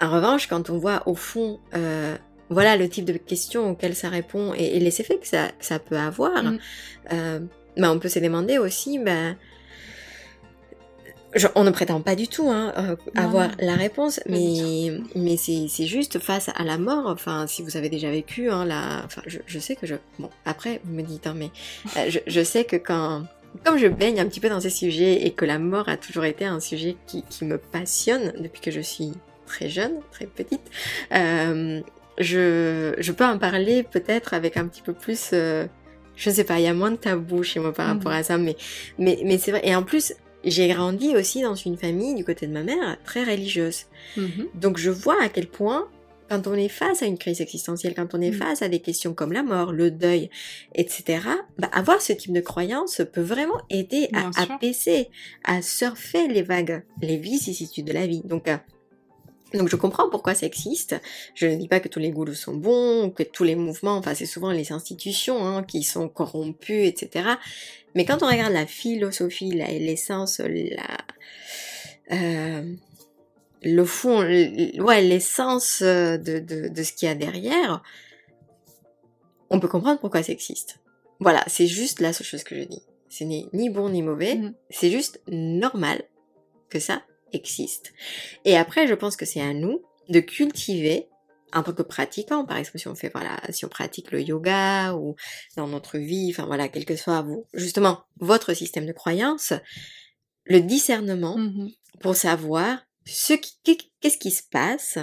En revanche, quand on voit au fond... euh, voilà le type de questions auxquelles ça répond et, et les effets que ça, que ça peut avoir. Mm. Euh, bah, on peut se demander aussi, bah, je- on ne prétend pas du tout hein, euh, avoir la réponse, mais, mais c'est c'est juste face à la mort. Enfin, si vous avez déjà vécu, hein, la, enfin, je, je sais que je. Bon, après, vous me dites, hein, mais euh, je, je sais que quand. Comme je baigne un petit peu dans ces sujets et que la mort a toujours été un sujet qui, qui me passionne depuis que je suis très jeune, très petite, euh, je, je peux en parler peut-être avec un petit peu plus. euh, je sais pas, il y a moins de tabou chez moi par Mhm. rapport à ça, mais, mais, mais c'est vrai. Et en plus, j'ai grandi aussi dans une famille du côté de ma mère très religieuse. Mhm. Donc je vois à quel point, quand on est face à une crise existentielle, quand on est Mm. face à des questions comme la mort, le deuil, etc., bah, avoir ce type de croyance peut vraiment aider à sûr. apaiser, à surfer les vagues, les vicissitudes de la vie. Donc, euh, donc je comprends pourquoi ça existe. Je ne dis pas que tous les gourous sont bons, que tous les mouvements, enfin c'est souvent les institutions hein, qui sont corrompues, etc. Mais quand on regarde la philosophie, l'essence, la, euh, le fond, ouais, l'essence euh, de, de, de ce qu'il y a derrière, on peut comprendre pourquoi ça existe. Voilà, c'est juste la seule chose que je dis. Ce n'est ni bon ni mauvais, Mhm. c'est juste normal que ça existe. Et après, je pense que c'est à nous de cultiver en tant que pratiquant, par exemple, si on fait, voilà, si on pratique le yoga ou dans notre vie, enfin voilà, quel que soit vous, justement, votre système de croyance, le discernement Mhm. pour savoir ce qui, qu'est-ce qui se passe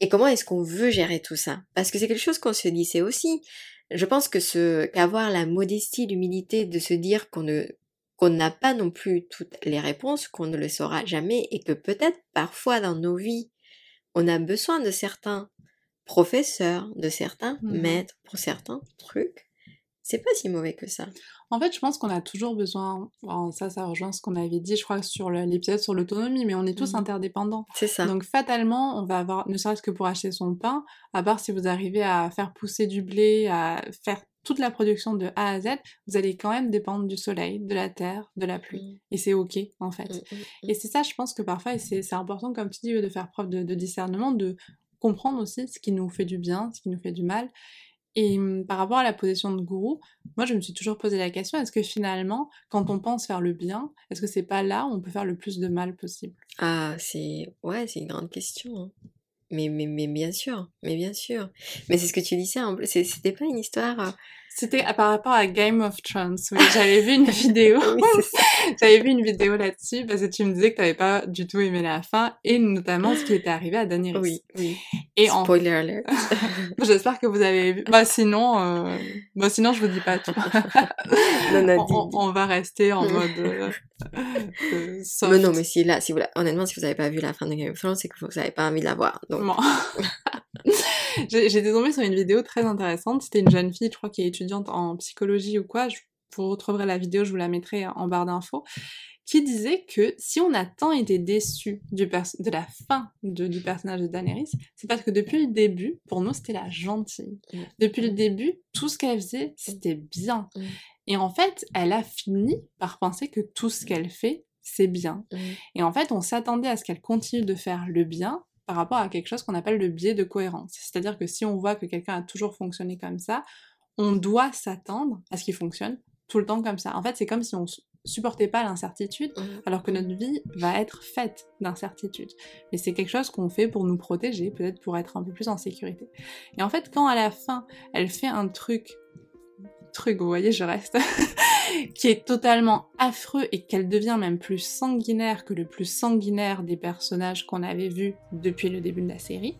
et comment est-ce qu'on veut gérer tout ça Parce que c'est quelque chose qu'on se disait aussi. Je pense que ce qu'avoir la modestie, l'humilité de se dire qu'on ne qu'on n'a pas non plus toutes les réponses, qu'on ne le saura jamais et que peut-être parfois dans nos vies, on a besoin de certains professeurs, de certains Mmh. maîtres pour certains trucs. C'est pas si mauvais que ça. En fait, je pense qu'on a toujours besoin, bon, ça, ça rejoint ce qu'on avait dit, je crois, sur l'épisode sur l'autonomie, mais on est tous Mhm. interdépendants. C'est ça. Donc fatalement, on va avoir, ne serait-ce que pour acheter son pain, à part si vous arrivez à faire pousser du blé, à faire toute la production de A à Z, vous allez quand même dépendre du soleil, de la terre, de la pluie. Mm, Et c'est ok, en fait. mm, mm, mm. Et c'est ça, je pense que parfois, et c'est important, comme tu dis, de faire preuve de, de discernement, de comprendre aussi ce qui nous fait du bien, ce qui nous fait du mal. Et par rapport à la position de gourou, moi je me suis toujours posé la question, est-ce que finalement, quand on pense faire le bien, est-ce que c'est pas là où on peut faire le plus de mal possible? Ah, c'est ouais, c'est une grande question. hein. Mais, mais, mais bien sûr, mais bien sûr. Mais c'est ce que tu disais, c'était pas une histoire. C'était par rapport à Game of Thrones, oui, j'avais vu une vidéo, Oui, j'avais vu une vidéo là-dessus, parce que tu me disais que t'avais pas du tout aimé la fin, et notamment ce qui était arrivé à Daenerys. Oui, oui. Et en Spoiler alert. J'espère que vous avez vu. Bah sinon, euh... bah sinon je vous dis pas tout. non, non, on, va rester en mode euh, euh, soft. Mais non, mais si là, si vous honnêtement, si vous avez pas vu la fin de Game of Thrones, c'est que vous avez pas envie de la voir. Donc, Bon. J'ai- J'étais tombée sur une vidéo très intéressante. C'était une jeune fille, je crois, qui est étudiante en psychologie ou quoi. Je, vous retrouverez la vidéo, je vous la mettrai en barre d'infos. Qui disait que si on a tant été déçu du de la fin de- du personnage de Daenerys, c'est parce que depuis le début, pour nous, c'était la gentille. Mm. Depuis le début, tout ce qu'elle faisait, c'était bien. Mm. Et en fait, elle a fini par penser que tout ce qu'elle fait, c'est bien. Mm. Et en fait, on s'attendait à ce qu'elle continue de faire le bien par rapport à quelque chose qu'on appelle le biais de cohérence. C'est-à-dire que si on voit que quelqu'un a toujours fonctionné comme ça, on doit s'attendre à ce qu'il fonctionne tout le temps comme ça. En fait, c'est comme si on supportait pas l'incertitude, Mm. alors que notre vie va être faite d'incertitude. Mais c'est quelque chose qu'on fait pour nous protéger, peut-être pour être un peu plus en sécurité. Et en fait, quand à la fin, elle fait un truc, truc, vous voyez, je reste, qui est totalement affreux et qu'elle devient même plus sanguinaire que le plus sanguinaire des personnages qu'on avait vus depuis le début de la série,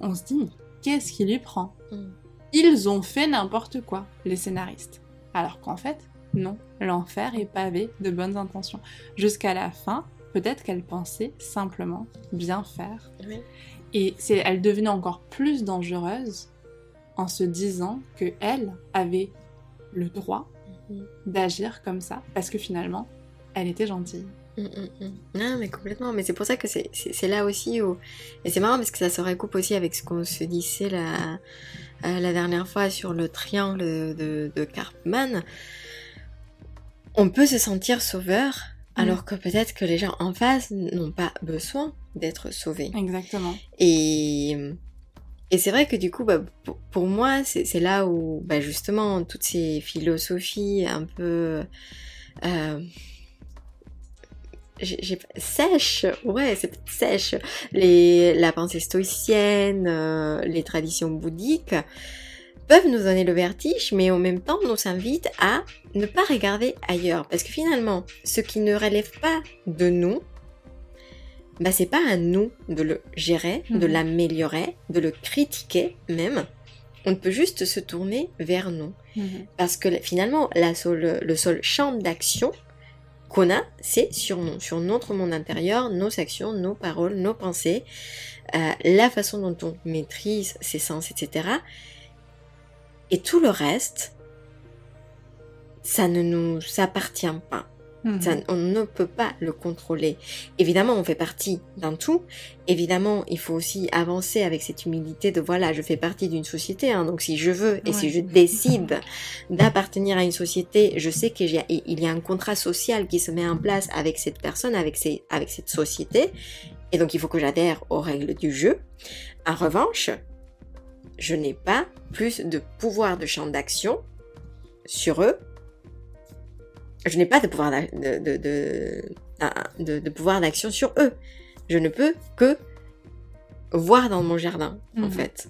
on se dit, qu'est-ce qui lui prend? Mm. Ils ont fait n'importe quoi, les scénaristes. Alors qu'en fait, non, l'enfer est pavé de bonnes intentions. Jusqu'à la fin, peut-être qu'elle pensait simplement bien faire. Oui. Et elle devenait encore plus dangereuse en se disant que elle avait le droit D'agir comme ça, parce que finalement, elle était gentille. Mm, mm, mm. Non, mais complètement. Mais c'est pour ça que c'est c'est- c'est là aussi où... Et c'est marrant parce que ça se recoupe aussi avec ce qu'on se disait la, euh, la dernière fois sur le triangle de, de Karpman. On peut se sentir sauveur alors que peut-être que les gens en face n'ont pas besoin d'être sauvés. Exactement. Et, et c'est vrai que du coup, bah, pour, moi, c'est là où bah, justement toutes ces philosophies un peu euh, j'ai- sèches, ouais, c'est sèche, les, la pensée stoïcienne, euh, les traditions bouddhiques peuvent nous donner le vertige, mais en même temps nous invitent à ne pas regarder ailleurs, parce que finalement, ce qui ne relève pas de nous, bah c'est pas à nous de le gérer, de Mhm. l'améliorer, de le critiquer même. On peut juste se tourner vers nous. Mhm. Parce que finalement, la seule- le seul champ d'action qu'on a, c'est sur nous, sur notre monde intérieur, nos actions, nos paroles, nos pensées, euh, la façon dont on maîtrise ses sens, etc. Et tout le reste, ça ne nous appartient pas. Mhm. Ça, on ne peut pas le contrôler. Évidemment, on fait partie d'un tout. Évidemment, il faut aussi avancer avec cette humilité de voilà, je fais partie d'une société. hein, donc si je veux et si je décide d'appartenir à une société, je sais qu'il y, a- il y a un contrat social qui se met en place avec cette personne, avec, ces, avec cette société. Et donc, il faut que j'adhère aux règles du jeu. En revanche, je n'ai pas plus de pouvoir de champ d'action sur eux je n'ai pas de pouvoir de, de, de, pouvoir d'action sur eux. Je ne peux que voir dans mon jardin, en Mhm. fait.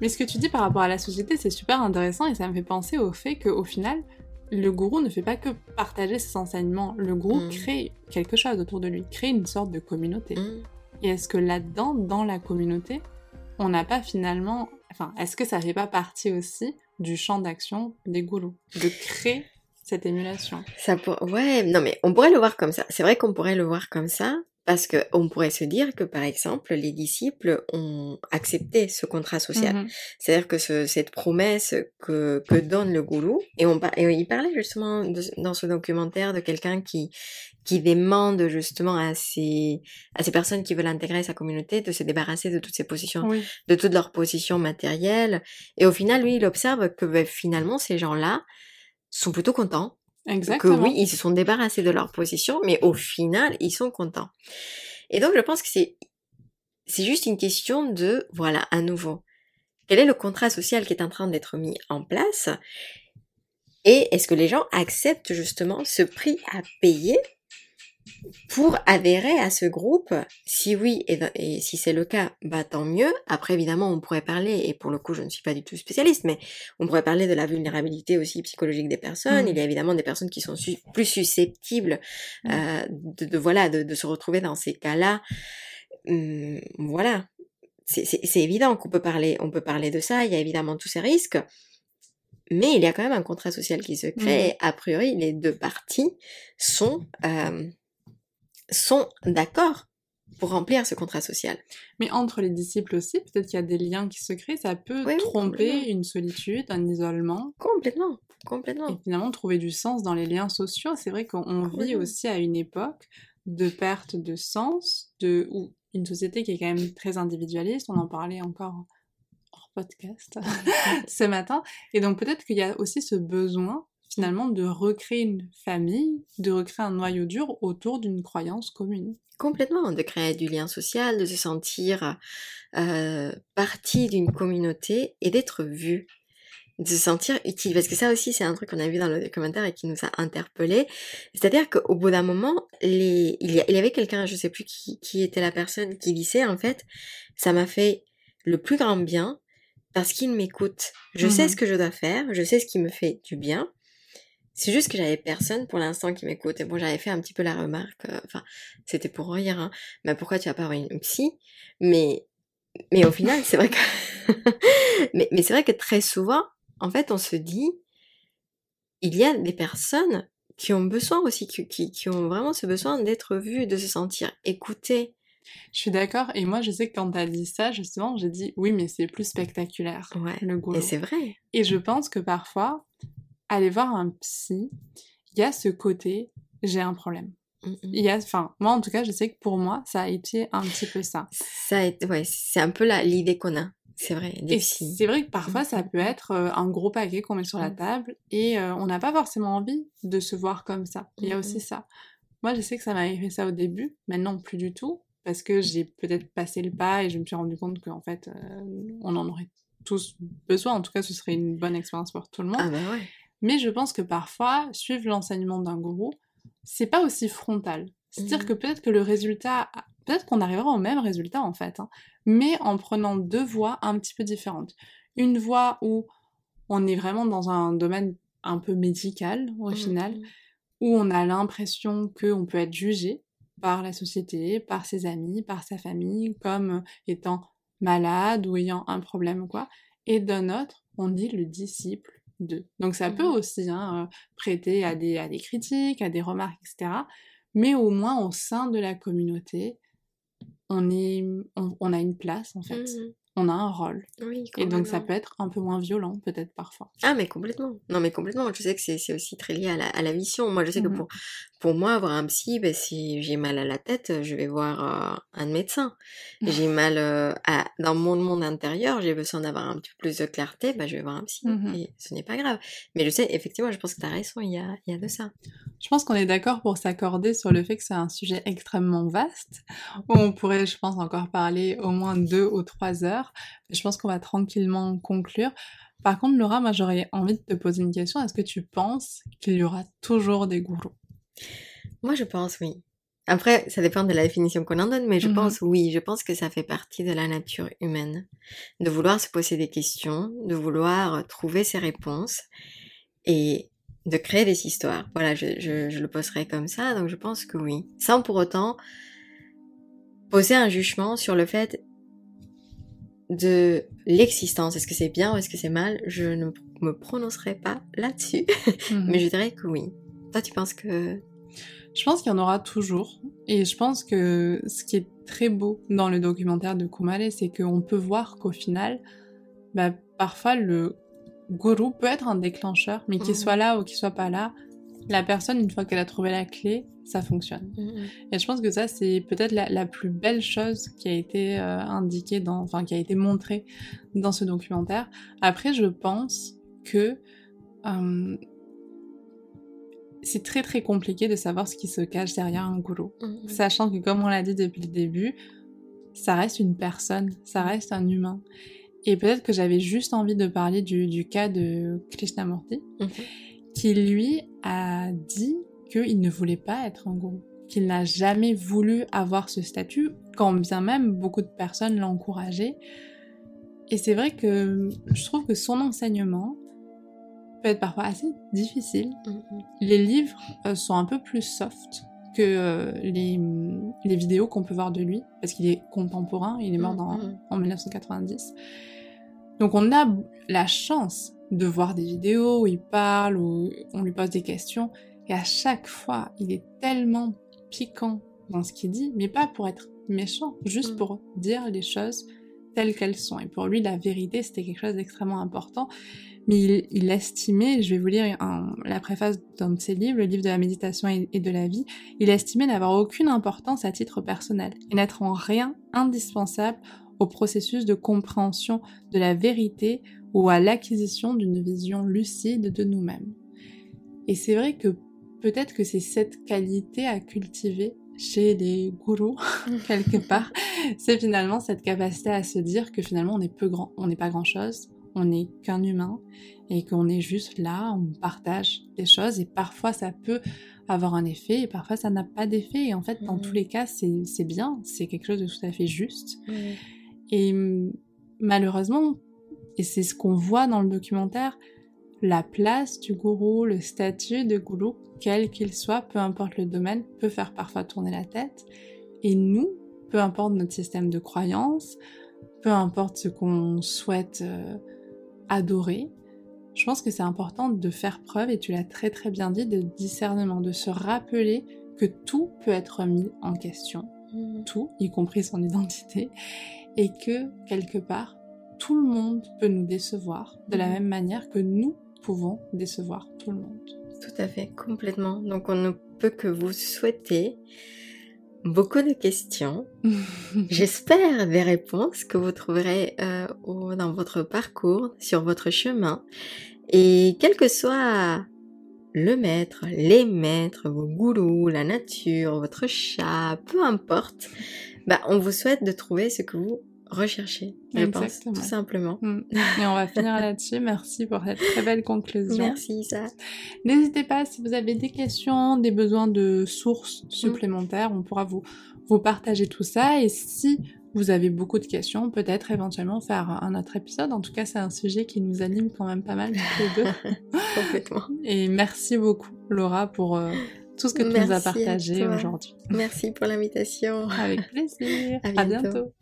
Mais ce que tu dis par rapport à la société, c'est super intéressant et ça me fait penser au fait qu'au final, le gourou ne fait pas que partager ses enseignements. Le gourou Mm. crée quelque chose autour de lui, crée une sorte de communauté. Mm. Et est-ce que là-dedans, dans la communauté, on n'a pas finalement... Enfin, est-ce que ça fait pas partie aussi du champ d'action des gourous De créer cette émulation Ça pour... Ouais, non mais on pourrait le voir comme ça. C'est vrai qu'on pourrait le voir comme ça parce que on pourrait se dire que par exemple les disciples ont accepté ce contrat social. Mhm. C'est-à-dire que ce- cette promesse que, que donne le gourou, et, on, et il parlait justement de- dans ce documentaire de quelqu'un qui, qui demande justement à ces, à ces personnes qui veulent intégrer sa communauté de se débarrasser de toutes ces positions, Oui, de toutes leurs positions matérielles. Et au final, lui, il observe que ben, finalement, ces gens-là sont plutôt contents exactement. que oui, ils se sont débarrassés de leur position, mais au final, ils sont contents. Et donc, je pense que c'est, c'est juste une question de, voilà, à nouveau, quel est le contrat social qui est en train d'être mis en place et est-ce que les gens acceptent justement ce prix à payer pour adhérer à ce groupe Si oui, et, et si c'est le cas, bah tant mieux. Après, évidemment, on pourrait parler, et pour le coup, je ne suis pas du tout spécialiste, mais on pourrait parler de la vulnérabilité aussi psychologique des personnes. Mhm. Il y a évidemment des personnes qui sont su- plus susceptibles euh, de, de- voilà de, de se retrouver dans ces cas-là. Hum, voilà, c'est évident qu'on peut parler, on peut parler de ça. Il y a évidemment tous ces risques. Mais il y a quand même un contrat social qui se crée. A priori, les deux parties sont, euh, sont d'accord pour remplir ce contrat social. Mais entre les disciples aussi, peut-être qu'il y a des liens qui se créent, ça peut Oui, tromper une solitude, un isolement, Complètement, et complètement. finalement trouver du sens dans les liens sociaux. C'est vrai qu'on vit aussi à une époque de perte de sens, de ou une société qui est quand même très individualiste. On en parlait encore hors podcast ce matin. Et donc peut-être qu'il y a aussi ce besoin finalement de recréer une famille, de recréer un noyau dur autour d'une croyance commune. Complètement, de créer du lien social, de se sentir euh, partie d'une communauté et d'être vu, de se sentir utile. Parce que ça aussi, c'est un truc qu'on a vu dans le documentaire et qui nous a interpellés. C'est-à-dire qu'au bout d'un moment, les... il, y avait quelqu'un, je sais plus qui, qui était la personne, qui disait en fait, ça m'a fait le plus grand bien parce qu'il m'écoute. Je sais Mhm. ce que je dois faire, je sais ce qui me fait du bien. C'est juste que j'avais personne pour l'instant qui m'écoute. Et bon, j'avais fait un petit peu la remarque, euh, enfin, c'était pour rire, hein. Mais pourquoi tu as pas une psy? Mais, mais au final, c'est vrai que, mais, mais c'est vrai que très souvent, en fait, on se dit, il y a des personnes qui ont besoin aussi, qui, qui, qui ont vraiment ce besoin d'être vues, de se sentir écoutées. Je suis d'accord, et moi je sais que quand t'as dit ça, justement, j'ai dit oui, mais c'est plus spectaculaire, Ouais. le Et goulot. c'est vrai. Et je pense que parfois, aller voir un psy, il y a ce côté, j'ai un problème. Mm. Il y a, enfin, moi en tout cas, je sais que pour moi, ça a été un petit peu ça. Ça, a été- ouais, c'est un peu l'idée qu'on a. C'est vrai, c'est vrai que parfois, ça peut être euh, un gros paquet qu'on met sur la Mm. table et euh, on n'a pas forcément envie de se voir comme ça. Il y a aussi ça. Moi, je sais que ça m'avait fait ça au début, maintenant plus du tout, parce que j'ai peut-être passé le pas et je me suis rendu compte qu'en fait, euh, on en aurait tous besoin. En tout cas, ce serait une bonne expérience pour tout le monde. Ah bah ouais. Mais je pense que parfois, suivre l'enseignement d'un gourou, c'est pas aussi frontal. C'est-à-dire Mhm. que peut-être que le résultat, peut-être qu'on arrivera au même résultat en fait, hein, mais en prenant deux voies un petit peu différentes. Une voie où on est vraiment dans un domaine un peu médical au Mm, final, mm. où on a l'impression qu'on peut être jugé par la société, par ses amis, par sa famille, comme étant malade ou ayant un problème ou quoi. Et d'un autre, on dit le disciple Donc ça peut Mhm. aussi hein, euh, prêter à des, à des critiques, à des remarques, etc. Mais au moins au sein de la communauté, on, est, on, on a une place en fait. Mhm. On a un rôle. Oui, Et donc ça peut être un peu moins violent peut-être parfois. Ah, mais complètement. Non, mais complètement. Je sais que c'est aussi très lié à la, à la vision. Moi, je sais que Mhm. pour, pour moi, avoir un psy, ben, si j'ai mal à la tête, je vais voir euh, un médecin. J'ai mal euh, à, dans mon monde intérieur, j'ai besoin d'avoir un petit peu plus de clarté, ben, je vais voir un psy. Mhm. Et ce n'est pas grave. Mais je sais, effectivement, je pense que tu as raison, il y a, il y a de ça. Je pense qu'on est d'accord pour s'accorder sur le fait que c'est un sujet extrêmement vaste, où on pourrait, je pense, encore parler au moins deux ou trois heures. Je pense qu'on va tranquillement conclure. Par contre, Laura, moi j'aurais envie de te poser une question. Est-ce que tu penses qu'il y aura toujours des gourous? Moi, je pense oui. Après, ça dépend de la définition qu'on en donne, mais je Mhm. pense oui, je pense que ça fait partie de la nature humaine. De vouloir se poser des questions, de vouloir trouver ses réponses et de créer des histoires. Voilà, je, je, je le poserai comme ça, donc je pense que oui. Sans pour autant poser un jugement sur le fait de l'existence. Est-ce que c'est bien ou est-ce que c'est mal? Je ne me prononcerai pas là-dessus, Mhm. mais je dirais que oui. Toi, tu penses que... Je pense qu'il y en aura toujours. Et je pense que ce qui est très beau dans le documentaire de Kumare, c'est qu'on peut voir qu'au final, bah, parfois le gourou peut être un déclencheur, mais qu'il Mhm. soit là ou qu'il soit pas là, la personne, une fois qu'elle a trouvé la clé, ça fonctionne. Et je pense que ça, c'est peut-être la, la plus belle chose qui a été euh, indiquée dans, enfin, qui a été montrée dans ce documentaire. Après, je pense que euh, c'est très très compliqué de savoir ce qui se cache derrière un gourou. Sachant que, comme on l'a dit depuis le début, ça reste une personne, ça reste un humain. Et peut-être que j'avais juste envie de parler du, du cas de Krishnamurti, Mhm. qui lui a dit qu'il ne voulait pas être un gourou, qu'il n'a jamais voulu avoir ce statut, quand bien même beaucoup de personnes l'ont encouragé. Et c'est vrai que je trouve que son enseignement peut être parfois assez difficile. Mhm. Les livres euh, sont un peu plus soft que euh, les, les vidéos qu'on peut voir de lui, parce qu'il est contemporain, il est mort dans, Mhm. en 1990. Donc on a la chance de voir des vidéos où il parle, où on lui pose des questions, et à chaque fois, il est tellement piquant dans ce qu'il dit, mais pas pour être méchant, juste Mhm. pour dire les choses telles qu'elles sont. Et pour lui, la vérité, c'était quelque chose d'extrêmement important. Mais il, il estimait, je vais vous lire un- la préface d'un de ses livres, le livre de la méditation et, et de la vie, il estimait n'avoir aucune importance à titre personnel et n'être en rien indispensable au processus de compréhension de la vérité ou à l'acquisition d'une vision lucide de nous-mêmes. Et c'est vrai que peut-être que c'est cette qualité à cultiver chez les gourous, quelque part, c'est finalement cette capacité à se dire que finalement on n'est peu grand, on n'est pas grand chose, on n'est qu'un humain et qu'on est juste là, on partage des choses et parfois ça peut avoir un effet et parfois ça n'a pas d'effet et en fait dans tous les cas c'est bien, c'est quelque chose de tout à fait juste Mhm. et hum, malheureusement, et c'est ce qu'on voit dans le documentaire, la place du gourou, le statut de gourou, quel qu'il soit, peu importe le domaine, peut faire parfois tourner la tête. Et nous, peu importe notre système de croyance, peu importe ce qu'on souhaite euh, adorer, je pense que c'est important de faire preuve, et tu l'as très très bien dit, de discernement, de se rappeler que tout peut être mis en question Mhm. tout, y compris son identité, et que quelque part, tout le monde peut nous décevoir de la Mhm. même manière que nous pouvons décevoir tout le monde. Tout à fait, complètement. Donc on ne peut que vous souhaiter beaucoup de questions. J'espère des réponses que vous trouverez euh, dans votre parcours, sur votre chemin. Et quel que soit le maître, les maîtres, vos gourous, la nature, votre chat, peu importe, bah, on vous souhaite de trouver ce que vous recherchez, je pense, Exactement. tout simplement. Mm. Et on va finir là-dessus. Merci pour cette très belle conclusion. Merci, Isa. N'hésitez pas si vous avez des questions, des besoins de sources supplémentaires, on pourra vous, vous partager tout ça. Et si vous avez beaucoup de questions, peut-être éventuellement faire un autre épisode. En tout cas, c'est un sujet qui nous anime quand même pas mal toutes les deux. Complètement. Et merci beaucoup, Laura, pour euh, tout ce que tu nous as partagé aujourd'hui. Merci pour l'invitation. Avec plaisir. À À bientôt.